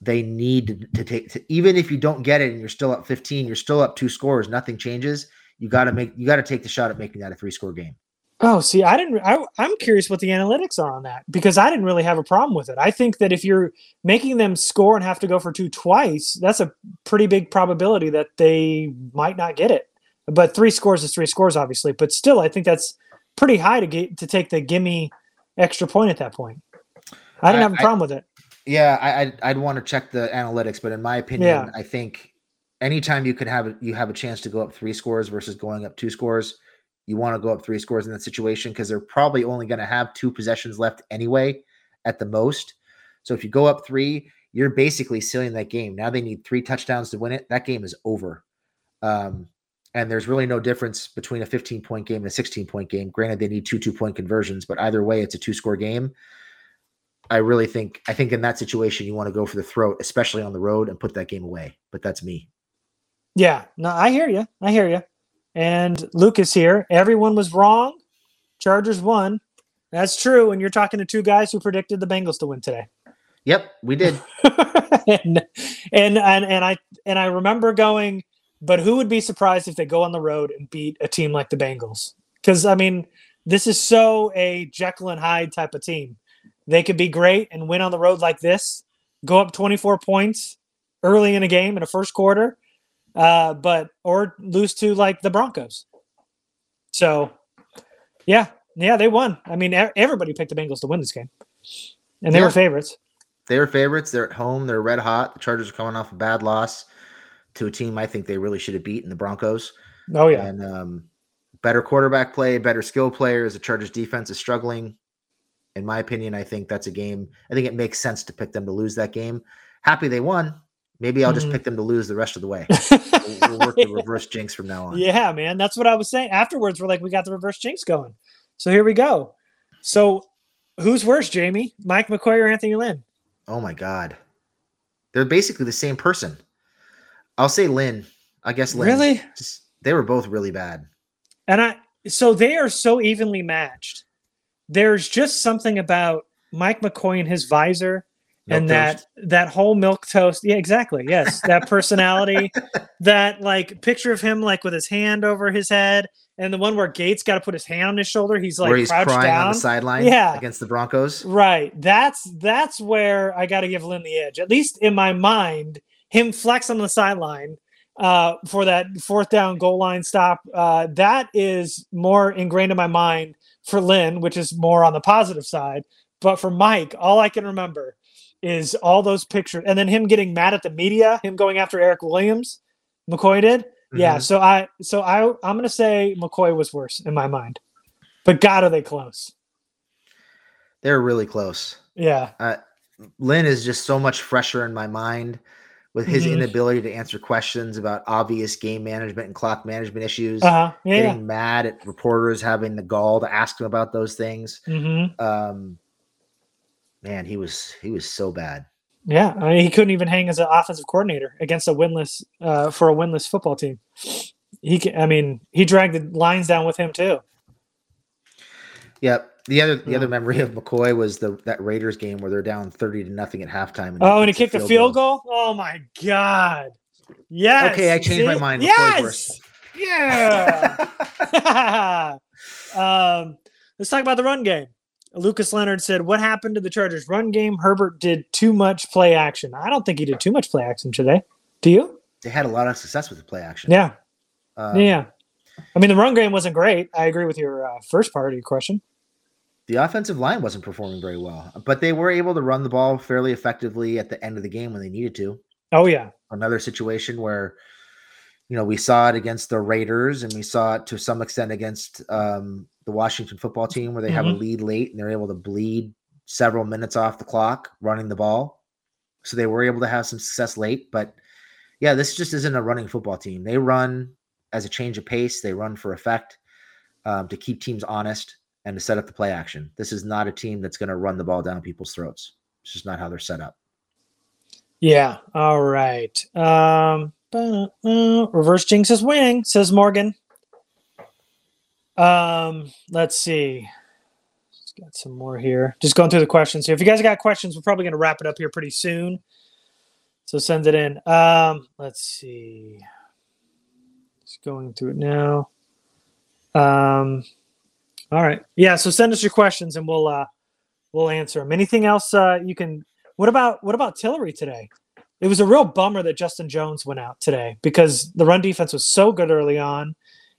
They need to, take, to, even if you don't get it and you're still up 15, you're still up two scores, nothing changes. You got to make, you got to take the shot at making that a three score game. Oh, see, I didn't. I, I'm curious what the analytics are on that because I didn't really have a problem with it. I think that if you're making them score and have to go for two twice, that's a pretty big probability that they might not get it. But three scores is three scores, obviously. But still, I think that's pretty high to get to take the gimme extra point at that point. I didn't I- have a problem with it. Yeah, I, I'd, I'd want to check the analytics, but in my opinion, Yeah. I think anytime you could have a- you have a chance to go up three scores versus going up two scores, you want to go up three scores in that situation because they're probably only going to have two possessions left anyway, at the most. So if you go up three, you're basically sealing that game. Now they need three touchdowns to win it. That game is over. Um, and there's really no difference between a 15 point game and a 16 point game. Granted, they need two two point conversions, but either way, it's a two score game. I really think I think in that situation you want to go for the throat, especially on the road, and put that game away. But that's me. Yeah, no, I hear you. I hear you. And Lucas here. Everyone was wrong. Chargers won. That's true. And you're talking to two guys who predicted the Bengals to win today. Yep, we did. and, and and and I and I remember going, but who would be surprised if they go on the road and beat a team like the Bengals? Because I mean, this is so a Jekyll and Hyde type of team. They could be great and win on the road like this, go up 24 points early in a game in a first quarter, uh, but or lose to like the Broncos. So, yeah, yeah, they won. I mean, everybody picked the Bengals to win this game, and they Yeah. were favorites. They were favorites. They're at home. They're red hot. The Chargers are coming off a bad loss to a team I think they really should have beaten the Broncos. Oh yeah, And um, better quarterback play, better skill players. The Chargers defense is struggling. In my opinion, I think that's a game. I think it makes sense to pick them to lose that game. Happy they won. Maybe I'll just Mhm. pick them to lose the rest of the way. we'll, we'll work the reverse jinx from now on. Yeah, man. That's what I was saying. Afterwards, we're like, we got the reverse jinx going. So here we go. So who's worse, Jamie? Mike McCoy or Anthony Lynn? Oh my god. They're basically the same person. I'll say Lynn. I guess Lynn. Really? Just, they were both really bad. And I so they are so evenly matched. There's just something about Mike McCoy and his visor and Milk that that whole milk toast. Yeah, exactly. Yes. That personality, that like picture of him like with his hand over his head, and the one where Gates got to put his hand on his shoulder. He's like where he's crouched crying down. on the sideline Yeah. against the Broncos. Right. That's that's where I got to give Lynn the edge. At least in my mind, him flex on the sideline uh, for that fourth down goal line stop. Uh, that is more ingrained in my mind for Lynn, which is more on the positive side. But for Mike, all I can remember is all those pictures, and then him getting mad at the media, him going after Eric Williams. McCoy did. Yeah. Mhm. So I so I I'm gonna say McCoy was worse in my mind. But God, are they close? They're really close. Yeah. Uh, Lynn is just so much fresher in my mind with his Mhm. inability to answer questions about obvious game management and clock management issues. Uh-huh. Yeah, yeah. getting mad at reporters having the gall to ask him about those things. Mm-hmm. Um, man, he was he was so bad. Yeah, I mean, he couldn't even hang as an offensive coordinator against a winless uh, for a winless football team. He, ca- I mean, he dragged the lines down with him too. Yep. The other the Yeah. other memory of McCoy was the that Raiders game where they're down thirty to nothing at halftime. And Oh, and he kicked a field goal. Oh my god! Yes. Okay, I changed my mind. Yes. Yeah. um, let's talk about the run game. Lucas Leonard said, "What happened to the Chargers run game? Herbert did too much play action. I don't think he did too much play action today. Do you? They had a lot of success with the play action. Yeah. Um, yeah. I mean, the run game wasn't great. I agree with your uh, first part of your question. The offensive line wasn't performing very well, but they were able to run the ball fairly effectively at the end of the game when they needed to. Oh yeah. Another situation where, you know, we saw it against the Raiders and we saw it to some extent against um, the Washington football team where they have a Mhm. lead late and they're able to bleed several minutes off the clock running the ball. So they were able to have some success late. But yeah, this just isn't a running football team. They run as a change of pace, they run for effect um, to keep teams honest and to set up the play action. This is not a team that's going to run the ball down people's throats. It's just not how they're set up. Yeah. All right. Um, reverse jinx is winning, says Morgan. Um, let's see. Let's got some more here. Just going through the questions here. If you guys got questions, we're probably going to wrap it up here pretty soon. So send it in. Um, let's see. Just going through it now. Um, all right. Yeah. So send us your questions and we'll uh we'll answer them. Anything else uh you can what about what about Tillery today? It was a real bummer that Justin Jones went out today because the run defense was so good early on.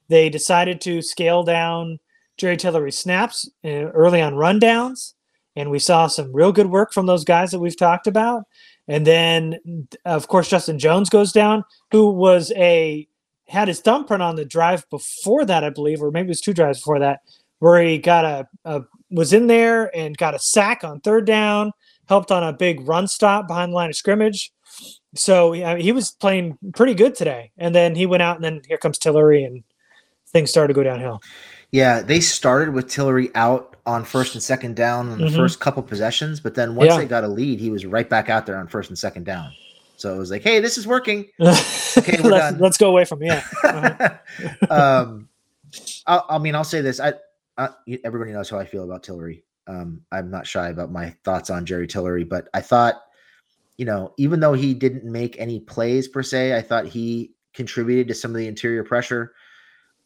They decided to scale down Jerry Tillery snaps uh, early on rundowns, and we saw some real good work from those guys that we've talked about. And then, of course, Justin Jones goes down, who was a had his thumbprint on the drive before that, I believe, or maybe it was two drives before that, where he got a, a was in there and got a sack on third down, helped on a big run stop behind the line of scrimmage. So yeah, he was playing pretty good today. And then he went out, and then here comes Tillery, and things started to go downhill. Yeah, they started with Tillery out on first and second down on the Mhm. first couple possessions, but then once Yeah. they got a lead, he was right back out there on first and second down. So it was like, hey, this is working. Okay, we're let's, done. let's go away from yeah. Uh-huh. um, I, I mean, I'll say this: I, I everybody knows how I feel about Tillery. Um, I'm not shy about my thoughts on Jerry Tillery, but I thought, you know, even though he didn't make any plays per se, I thought he contributed to some of the interior pressure,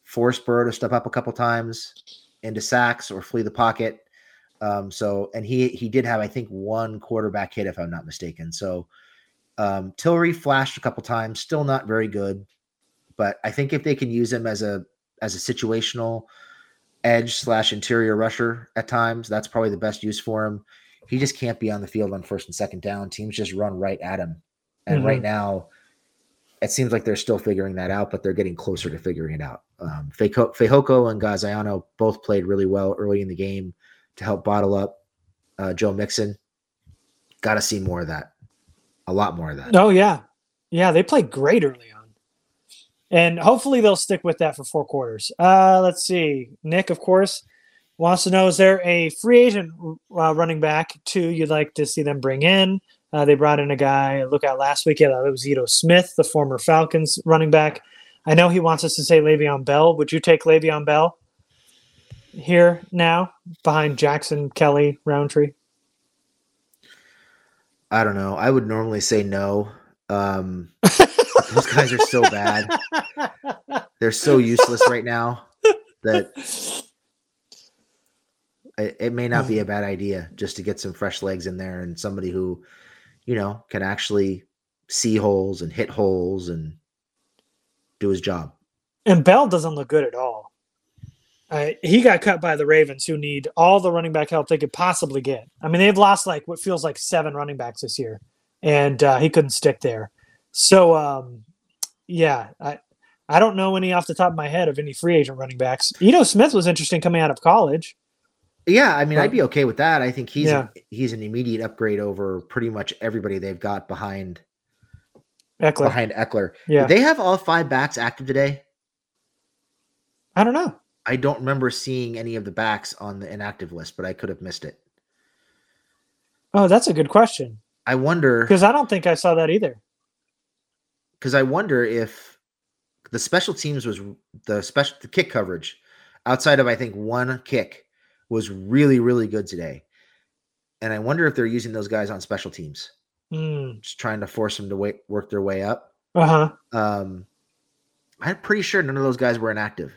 forced Burrow to step up a couple times into sacks or flee the pocket. Um, so, and he he did have, I think, one quarterback hit, if I'm not mistaken. So, um, Tillery flashed a couple times, still not very good, but I think if they can use him as a as a situational edge slash interior rusher at times, that's probably the best use for him. He just can't be on the field on first and second down. Teams just run right at him, and right now, it seems like they're still figuring that out, but they're getting closer to figuring it out. Um, Fehoko and Gaziano both played really well early in the game to help bottle up uh, Joe Mixon. Got to see more of that, a lot more of that. Oh yeah, yeah, they played great early on, and hopefully they'll stick with that for four quarters. Uh, let's see. Nick, of course, wants to know: Is there a free agent uh, running back too you'd like to see them bring in? Uh, they brought in a guy. Look out last week. Yeah, it was Ito Smith, the former Falcons running back. I know he wants us to say Le'Veon Bell. Would you take Le'Veon Bell here now behind Jackson, Kelley, Rountree? I don't know. I would normally say no. Um, those guys are so bad. They're so useless right now that it, it may not be a bad idea just to get some fresh legs in there and somebody who, you know, can actually see holes and hit holes and do his job. And Bell doesn't look good at all. Uh, he got cut by the Ravens, who need all the running back help they could possibly get. I mean, they've lost like what feels like seven running backs this year, and uh, he couldn't stick there. So, um, yeah, I I don't know any off the top of my head of any free agent running backs. Ito Smith was interesting coming out of college. Yeah, I mean, I'd be okay with that. I think he's Yeah. he's an immediate upgrade over pretty much everybody they've got behind Ekeler. behind Ekeler. Yeah. Did they have all five backs active today? I don't know. I don't remember seeing any of the backs on the inactive list, but I could have missed it. Oh, that's a good question I wonder because I don't think I saw that either. Because I wonder if the special teams was the special the kick coverage outside of I think one kick was really, really good today. And I wonder if they're using those guys on special teams, Mm. just trying to force them to wait, work their way up. Uh huh. Um, I'm pretty sure none of those guys were inactive.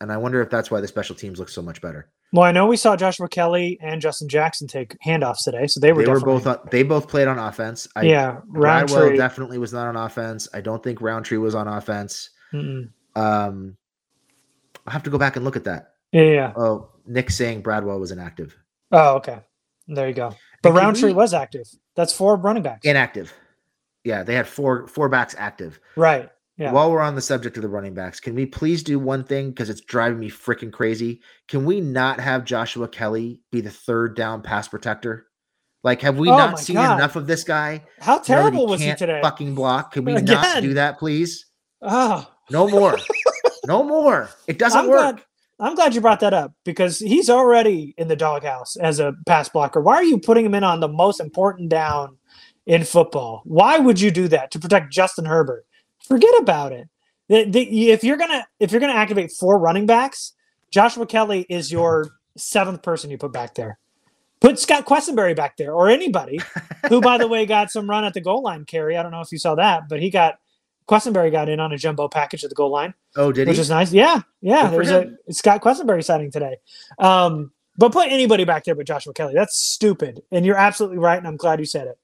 And I wonder if that's why the special teams look so much better. Well, I know we saw Joshua Kelley and Justin Jackson take handoffs today, so they were They were both on, they both played on offense. I, Yeah, Bradwell Rountree- definitely was not on offense. I don't think Rountree was on offense. Mm-mm. Um, I'll have to go back and look at that. Yeah, yeah. Oh, Nick saying Bradwell was inactive. Oh, okay. There you go. But Rountree we- was active. That's four running backs. Inactive. Yeah, they had four four backs active. Right. Yeah. While we're on the subject of the running backs, can we please do one thing because it's driving me freaking crazy? Can we not have Joshua Kelley be the third down pass protector? Like, have we Oh not seen God. enough of this guy? How terrible was he today? Fucking block. Can we not do that, please? Oh, No more. no more. It doesn't I'm work. glad. I'm glad you brought that up because he's already in the doghouse as a pass blocker. Why are you putting him in on the most important down in football? Why would you do that to protect Justin Herbert? Forget about it. The- the- if you're gonna if you're gonna activate four running backs, Joshua Kelley is your seventh person you put back there. Put Scott Quessenberry back there or anybody who, by the way, got some run at the goal line carry. I don't know if you saw that, but he got Quessenberry got in on a jumbo package at the goal line Oh, did which is nice. Yeah, yeah. Good for There's him. a Scott Quessenberry signing today. Um, but put anybody back there but Joshua Kelley. That's stupid. And you're absolutely right. And I'm glad you said it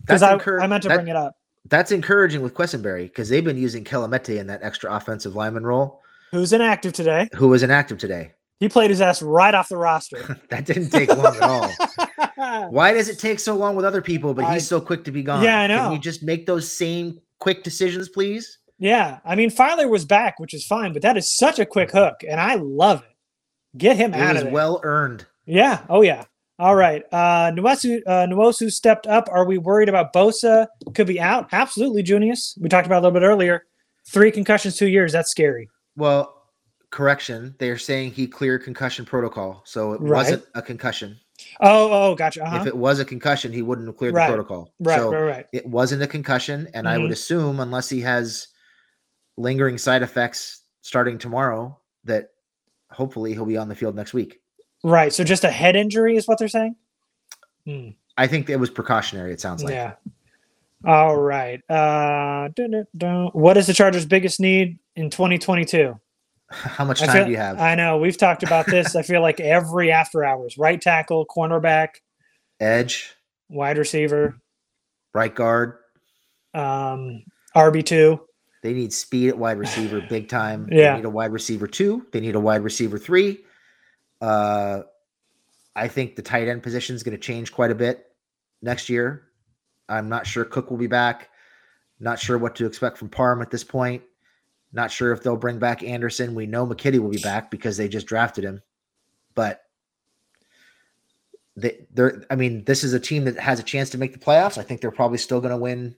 because I, I meant to that- bring it up. That's encouraging with Quessenberry because they've been using Kelemete in that extra offensive lineman role, Who's inactive today? who was inactive today. He played his ass right off the roster. That didn't take long at all. Why does it take so long with other people, but I- he's so quick to be gone? Yeah, I know. Can we just make those same quick decisions, please? yeah, I mean Feiler was back, which is fine, but that is such a quick hook, and I love it. Get him It out of there. well earned. Yeah. Oh yeah. All right. Uh Nwosu uh Nwosu stepped up. Are we worried about Bosa could be out? Absolutely, Junius. We talked about it a little bit earlier. Three concussions, two years. That's scary. Well, correction. They're saying he cleared concussion protocol, so it Right. wasn't a concussion. Oh, oh, gotcha. Uh-huh. If it was a concussion, he wouldn't have cleared Right. the protocol. Right, so right, right. It wasn't a concussion, and I would Mhm. assume, unless he has lingering side effects starting tomorrow, that hopefully he'll be on the field next week. Right. So just a head injury is what they're saying? Hmm. I think it was precautionary. It sounds like. Yeah. All right. Uh dun, dun, dun. what is the Chargers' biggest need in 2022? How much I time feel- do you have? I know we've talked about this. I feel like every after hours, right tackle, cornerback, Edge, wide receiver, right guard. um, RB2. They need speed at wide receiver big time. Yeah. They need a wide receiver two. They need a wide receiver three. Uh, I think the tight end position is going to change quite a bit next year. I'm not sure Cook will be back. Not sure what to expect from Parham at this point. Not sure if they'll bring back Anderson. We know McKitty will be back because they just drafted him. But they, they're, I mean, this is a team that has a chance to make the playoffs. I think they're probably still going to win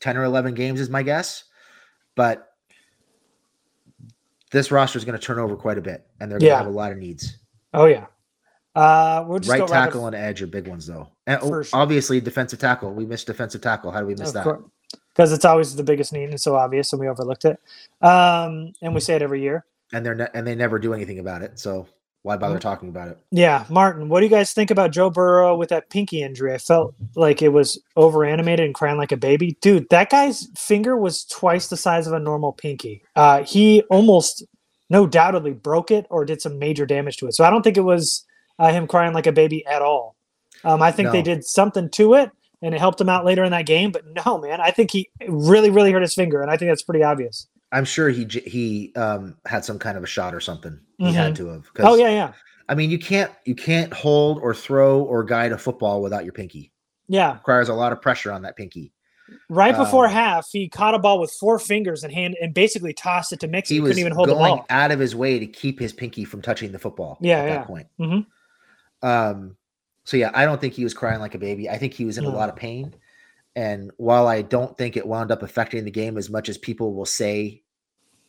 10 or 11 games, is my guess. But this roster is going to turn over quite a bit, and they're going to Yeah. have a lot of needs. Oh yeah. Uh, we'll just right tackle and edge are big ones, though. And oh, sure. obviously, defensive tackle. We missed defensive tackle. How do we miss that? because it's always the biggest need and so obvious, and we overlooked it. Um, and we say it every year. And they're ne- and they never do anything about it. So why bother Mm. talking about it? Yeah, Martin, what do you guys think about Joe Burrow with that pinky injury? I felt like it was over animated and crying like a baby. Dude, that guy's finger was twice the size of a normal pinky. Uh, he almost, no doubtedly, broke it or did some major damage to it. So I don't think it was uh, him crying like a baby at all. Um, I think they did something to it and it helped him out later in that game. But no, man, I think he really, really hurt his finger. And I think that's pretty obvious. I'm sure he he um had some kind of a shot or something. He had Mhm. to have. Oh, yeah, yeah. I mean, you can't you can't hold or throw or guide a football without your pinky. Yeah. requires a lot of pressure on that pinky. Right before Um, half, he caught a ball with four fingers and hand and basically tossed it to Mixon. He He was couldn't even hold the going ball. out of his way to keep his pinky from touching the football. Yeah, at yeah. that point. hmm Um, so yeah, I don't think he was crying like a baby. I think he was in a lot of pain. And while I don't think it wound up affecting the game as much as people will say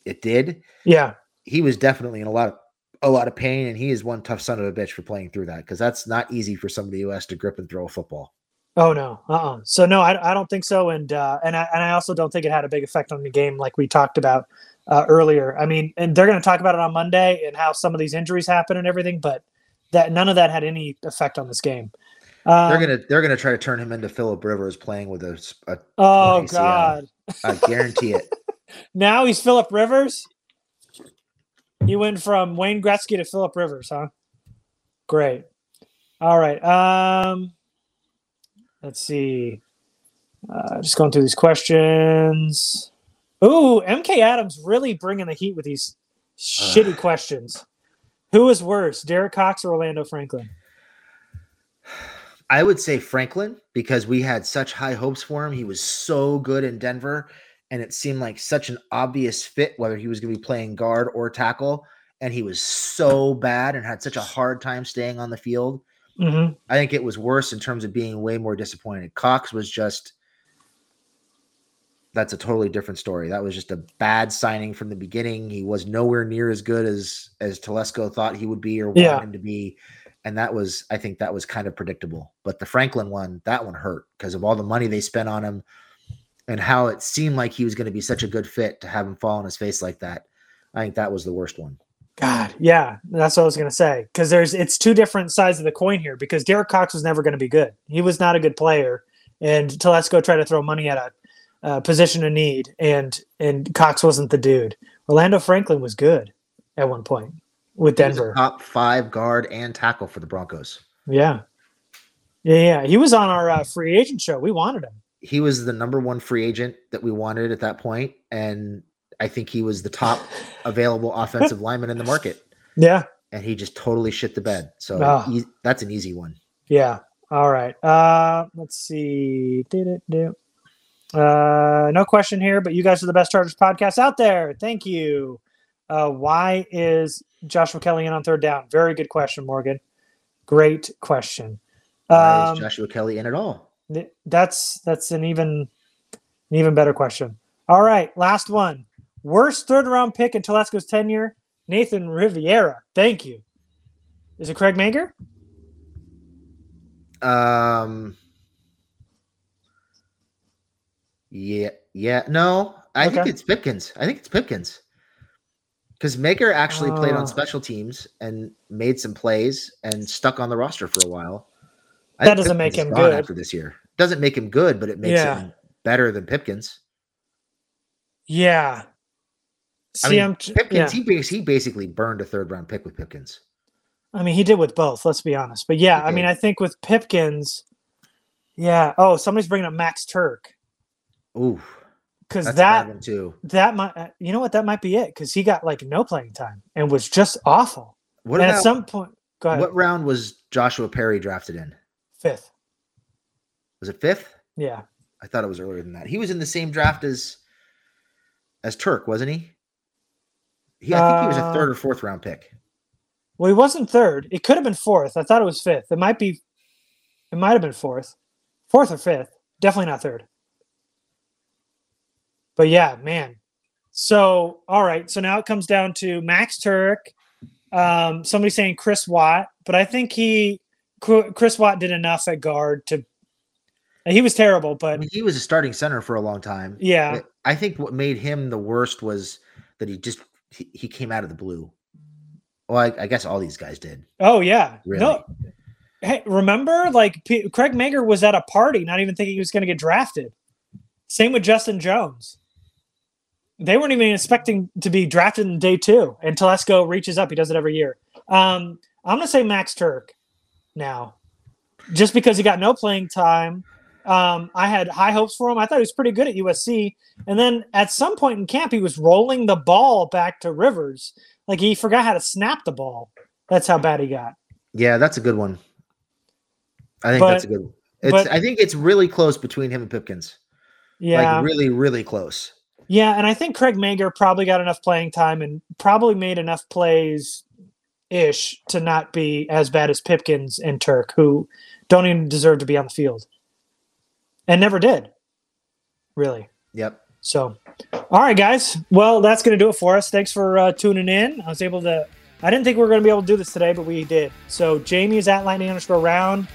it did, Yeah. he was definitely in a lot of a lot of pain, and he is one tough son of a bitch for playing through that because that's not easy for somebody who has to grip and throw a football. Oh no. Uh. uh So no, I, I don't think so. And uh, and I and I also don't think it had a big effect on the game like we talked about uh, earlier. I mean, and they're going to talk about it on Monday and how some of these injuries happen and everything. But that none of that had any effect on this game. Um, they're gonna they're gonna try to turn him into Philip Rivers playing with a. a oh God! I guarantee it. now he's Philip Rivers. He went from Wayne Gretzky to Philip Rivers, huh? Great. All right. Um, let's see. Uh, just going through these questions. Ooh, MK Adams really bringing the heat with these shitty questions. Who is worse, Derek Cox or Orlando Franklin? I would say Franklin because we had such high hopes for him. He was so good in Denver, and it seemed like such an obvious fit whether he was going to be playing guard or tackle. And he was so bad and had such a hard time staying on the field. Mm-hmm. I think it was worse in terms of being way more disappointed. Cox was just that's a totally different story. That was just a bad signing from the beginning. He was nowhere near as good as as Telesco thought he would be or wanted yeah. him to be. And that was, I think that was kind of predictable. But the Franklin one, that one hurt because of all the money they spent on him and how it seemed like he was going to be such a good fit to have him fall on his face like that. I think that was the worst one. God, yeah, that's what I was going to say. Because there's it's two different sides of the coin here. Because Derek Cox was never going to be good. He was not a good player, and Telesco tried to throw money at a position of need, and and Cox wasn't the dude. Orlando Franklin was good at one point with Denver. top five guard and tackle for the Broncos. Yeah, yeah, yeah. He was on our uh, free agent show. We wanted him. He was the number one free agent that we wanted at that point, and I think he was the top available offensive lineman in the market. Yeah, and he just totally shit the bed. So oh. he, that's an easy one. Yeah. All right. Uh, let's see. Did it do? Uh, no question here, but you guys are the best Chargers podcast out there. Thank you. Uh, why is Joshua Kelley in on third down? Very good question, Morgan. Great question. Why um, is Joshua Kelley in at all? That's that's an even an even better question. All right, last one. Worst third round pick in Telesco's tenure, Nathan Riviera. Thank you. Is it Craig Mager? Um yeah, yeah. No, I okay. think it's Pipkins. I think it's Pipkins. Because Mager actually played on oh. special teams and made some plays and stuck on the roster for a while. That doesn't make him good after this year. Doesn't make him good, but it makes yeah. him better than Pipkins. Yeah. See, I mean, Pipkins, yeah. he, he basically burned a third round pick with Pipkins. I mean, he did with both, let's be honest. But yeah, I mean, I think with Pipkins, yeah. Oh, somebody's bringing up Max Tuerk. Ooh, because that too. That might, uh, you know what, that might be it. Because he got like no playing time and was just awful. What about, at some point, go ahead. What round was Joshua Perry drafted in? Fifth. Was it fifth? Yeah. I thought it was earlier than that. He was in the same draft as as Tuerk, wasn't he? He, I think he was a third or uh, fourth round pick. Well, he wasn't third. It could have been fourth. I thought it was fifth. It might be. It might have been fourth, fourth or fifth. Definitely not third. But yeah, man. So all right. So now it comes down to Max Tuerk. Um, somebody saying Chris Watt, but I think he Chris Watt did enough at guard to. He was terrible, but I mean, he was a starting center for a long time. Yeah, I think what made him the worst was that he just he, he came out of the blue. Well, I, I, guess all these guys did. Oh yeah, really. No. Hey, remember, like P- Craig Mager was at a party, not even thinking he was going to get drafted. Same with Justin Jones they weren't even expecting to be drafted in day two. And Telesco reaches up. He does it every year. Um, I'm going to say Max Tuerk now, just because he got no playing time. Um, I had high hopes for him. I thought he was pretty good at USC. And then at some point in camp, he was rolling the ball back to Rivers. Like he forgot how to snap the ball. That's how bad he got. Yeah, that's a good one. I think but, that's a good one. It's, but, I think it's really close between him and Pipkins. Yeah. Like really, really close. Yeah, and I think Craig Mager probably got enough playing time and probably made enough plays ish to not be as bad as Pipkins and Tuerk, who don't even deserve to be on the field. And never did. Really. Yep. So, all right, guys. Well, that's going to do it for us. Thanks for uh, tuning in. I was able to, I didn't think we were going to be able to do this today, but we did. So, Jamie is at lightning underscore round.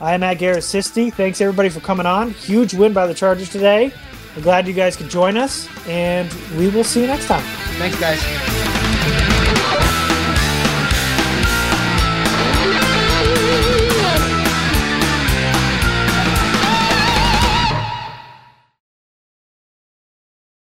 I am at Garrett Sisti. Thanks, everybody, for coming on. Huge win by the Chargers today. We're glad you guys could join us, and we will see you next time. Thanks, guys.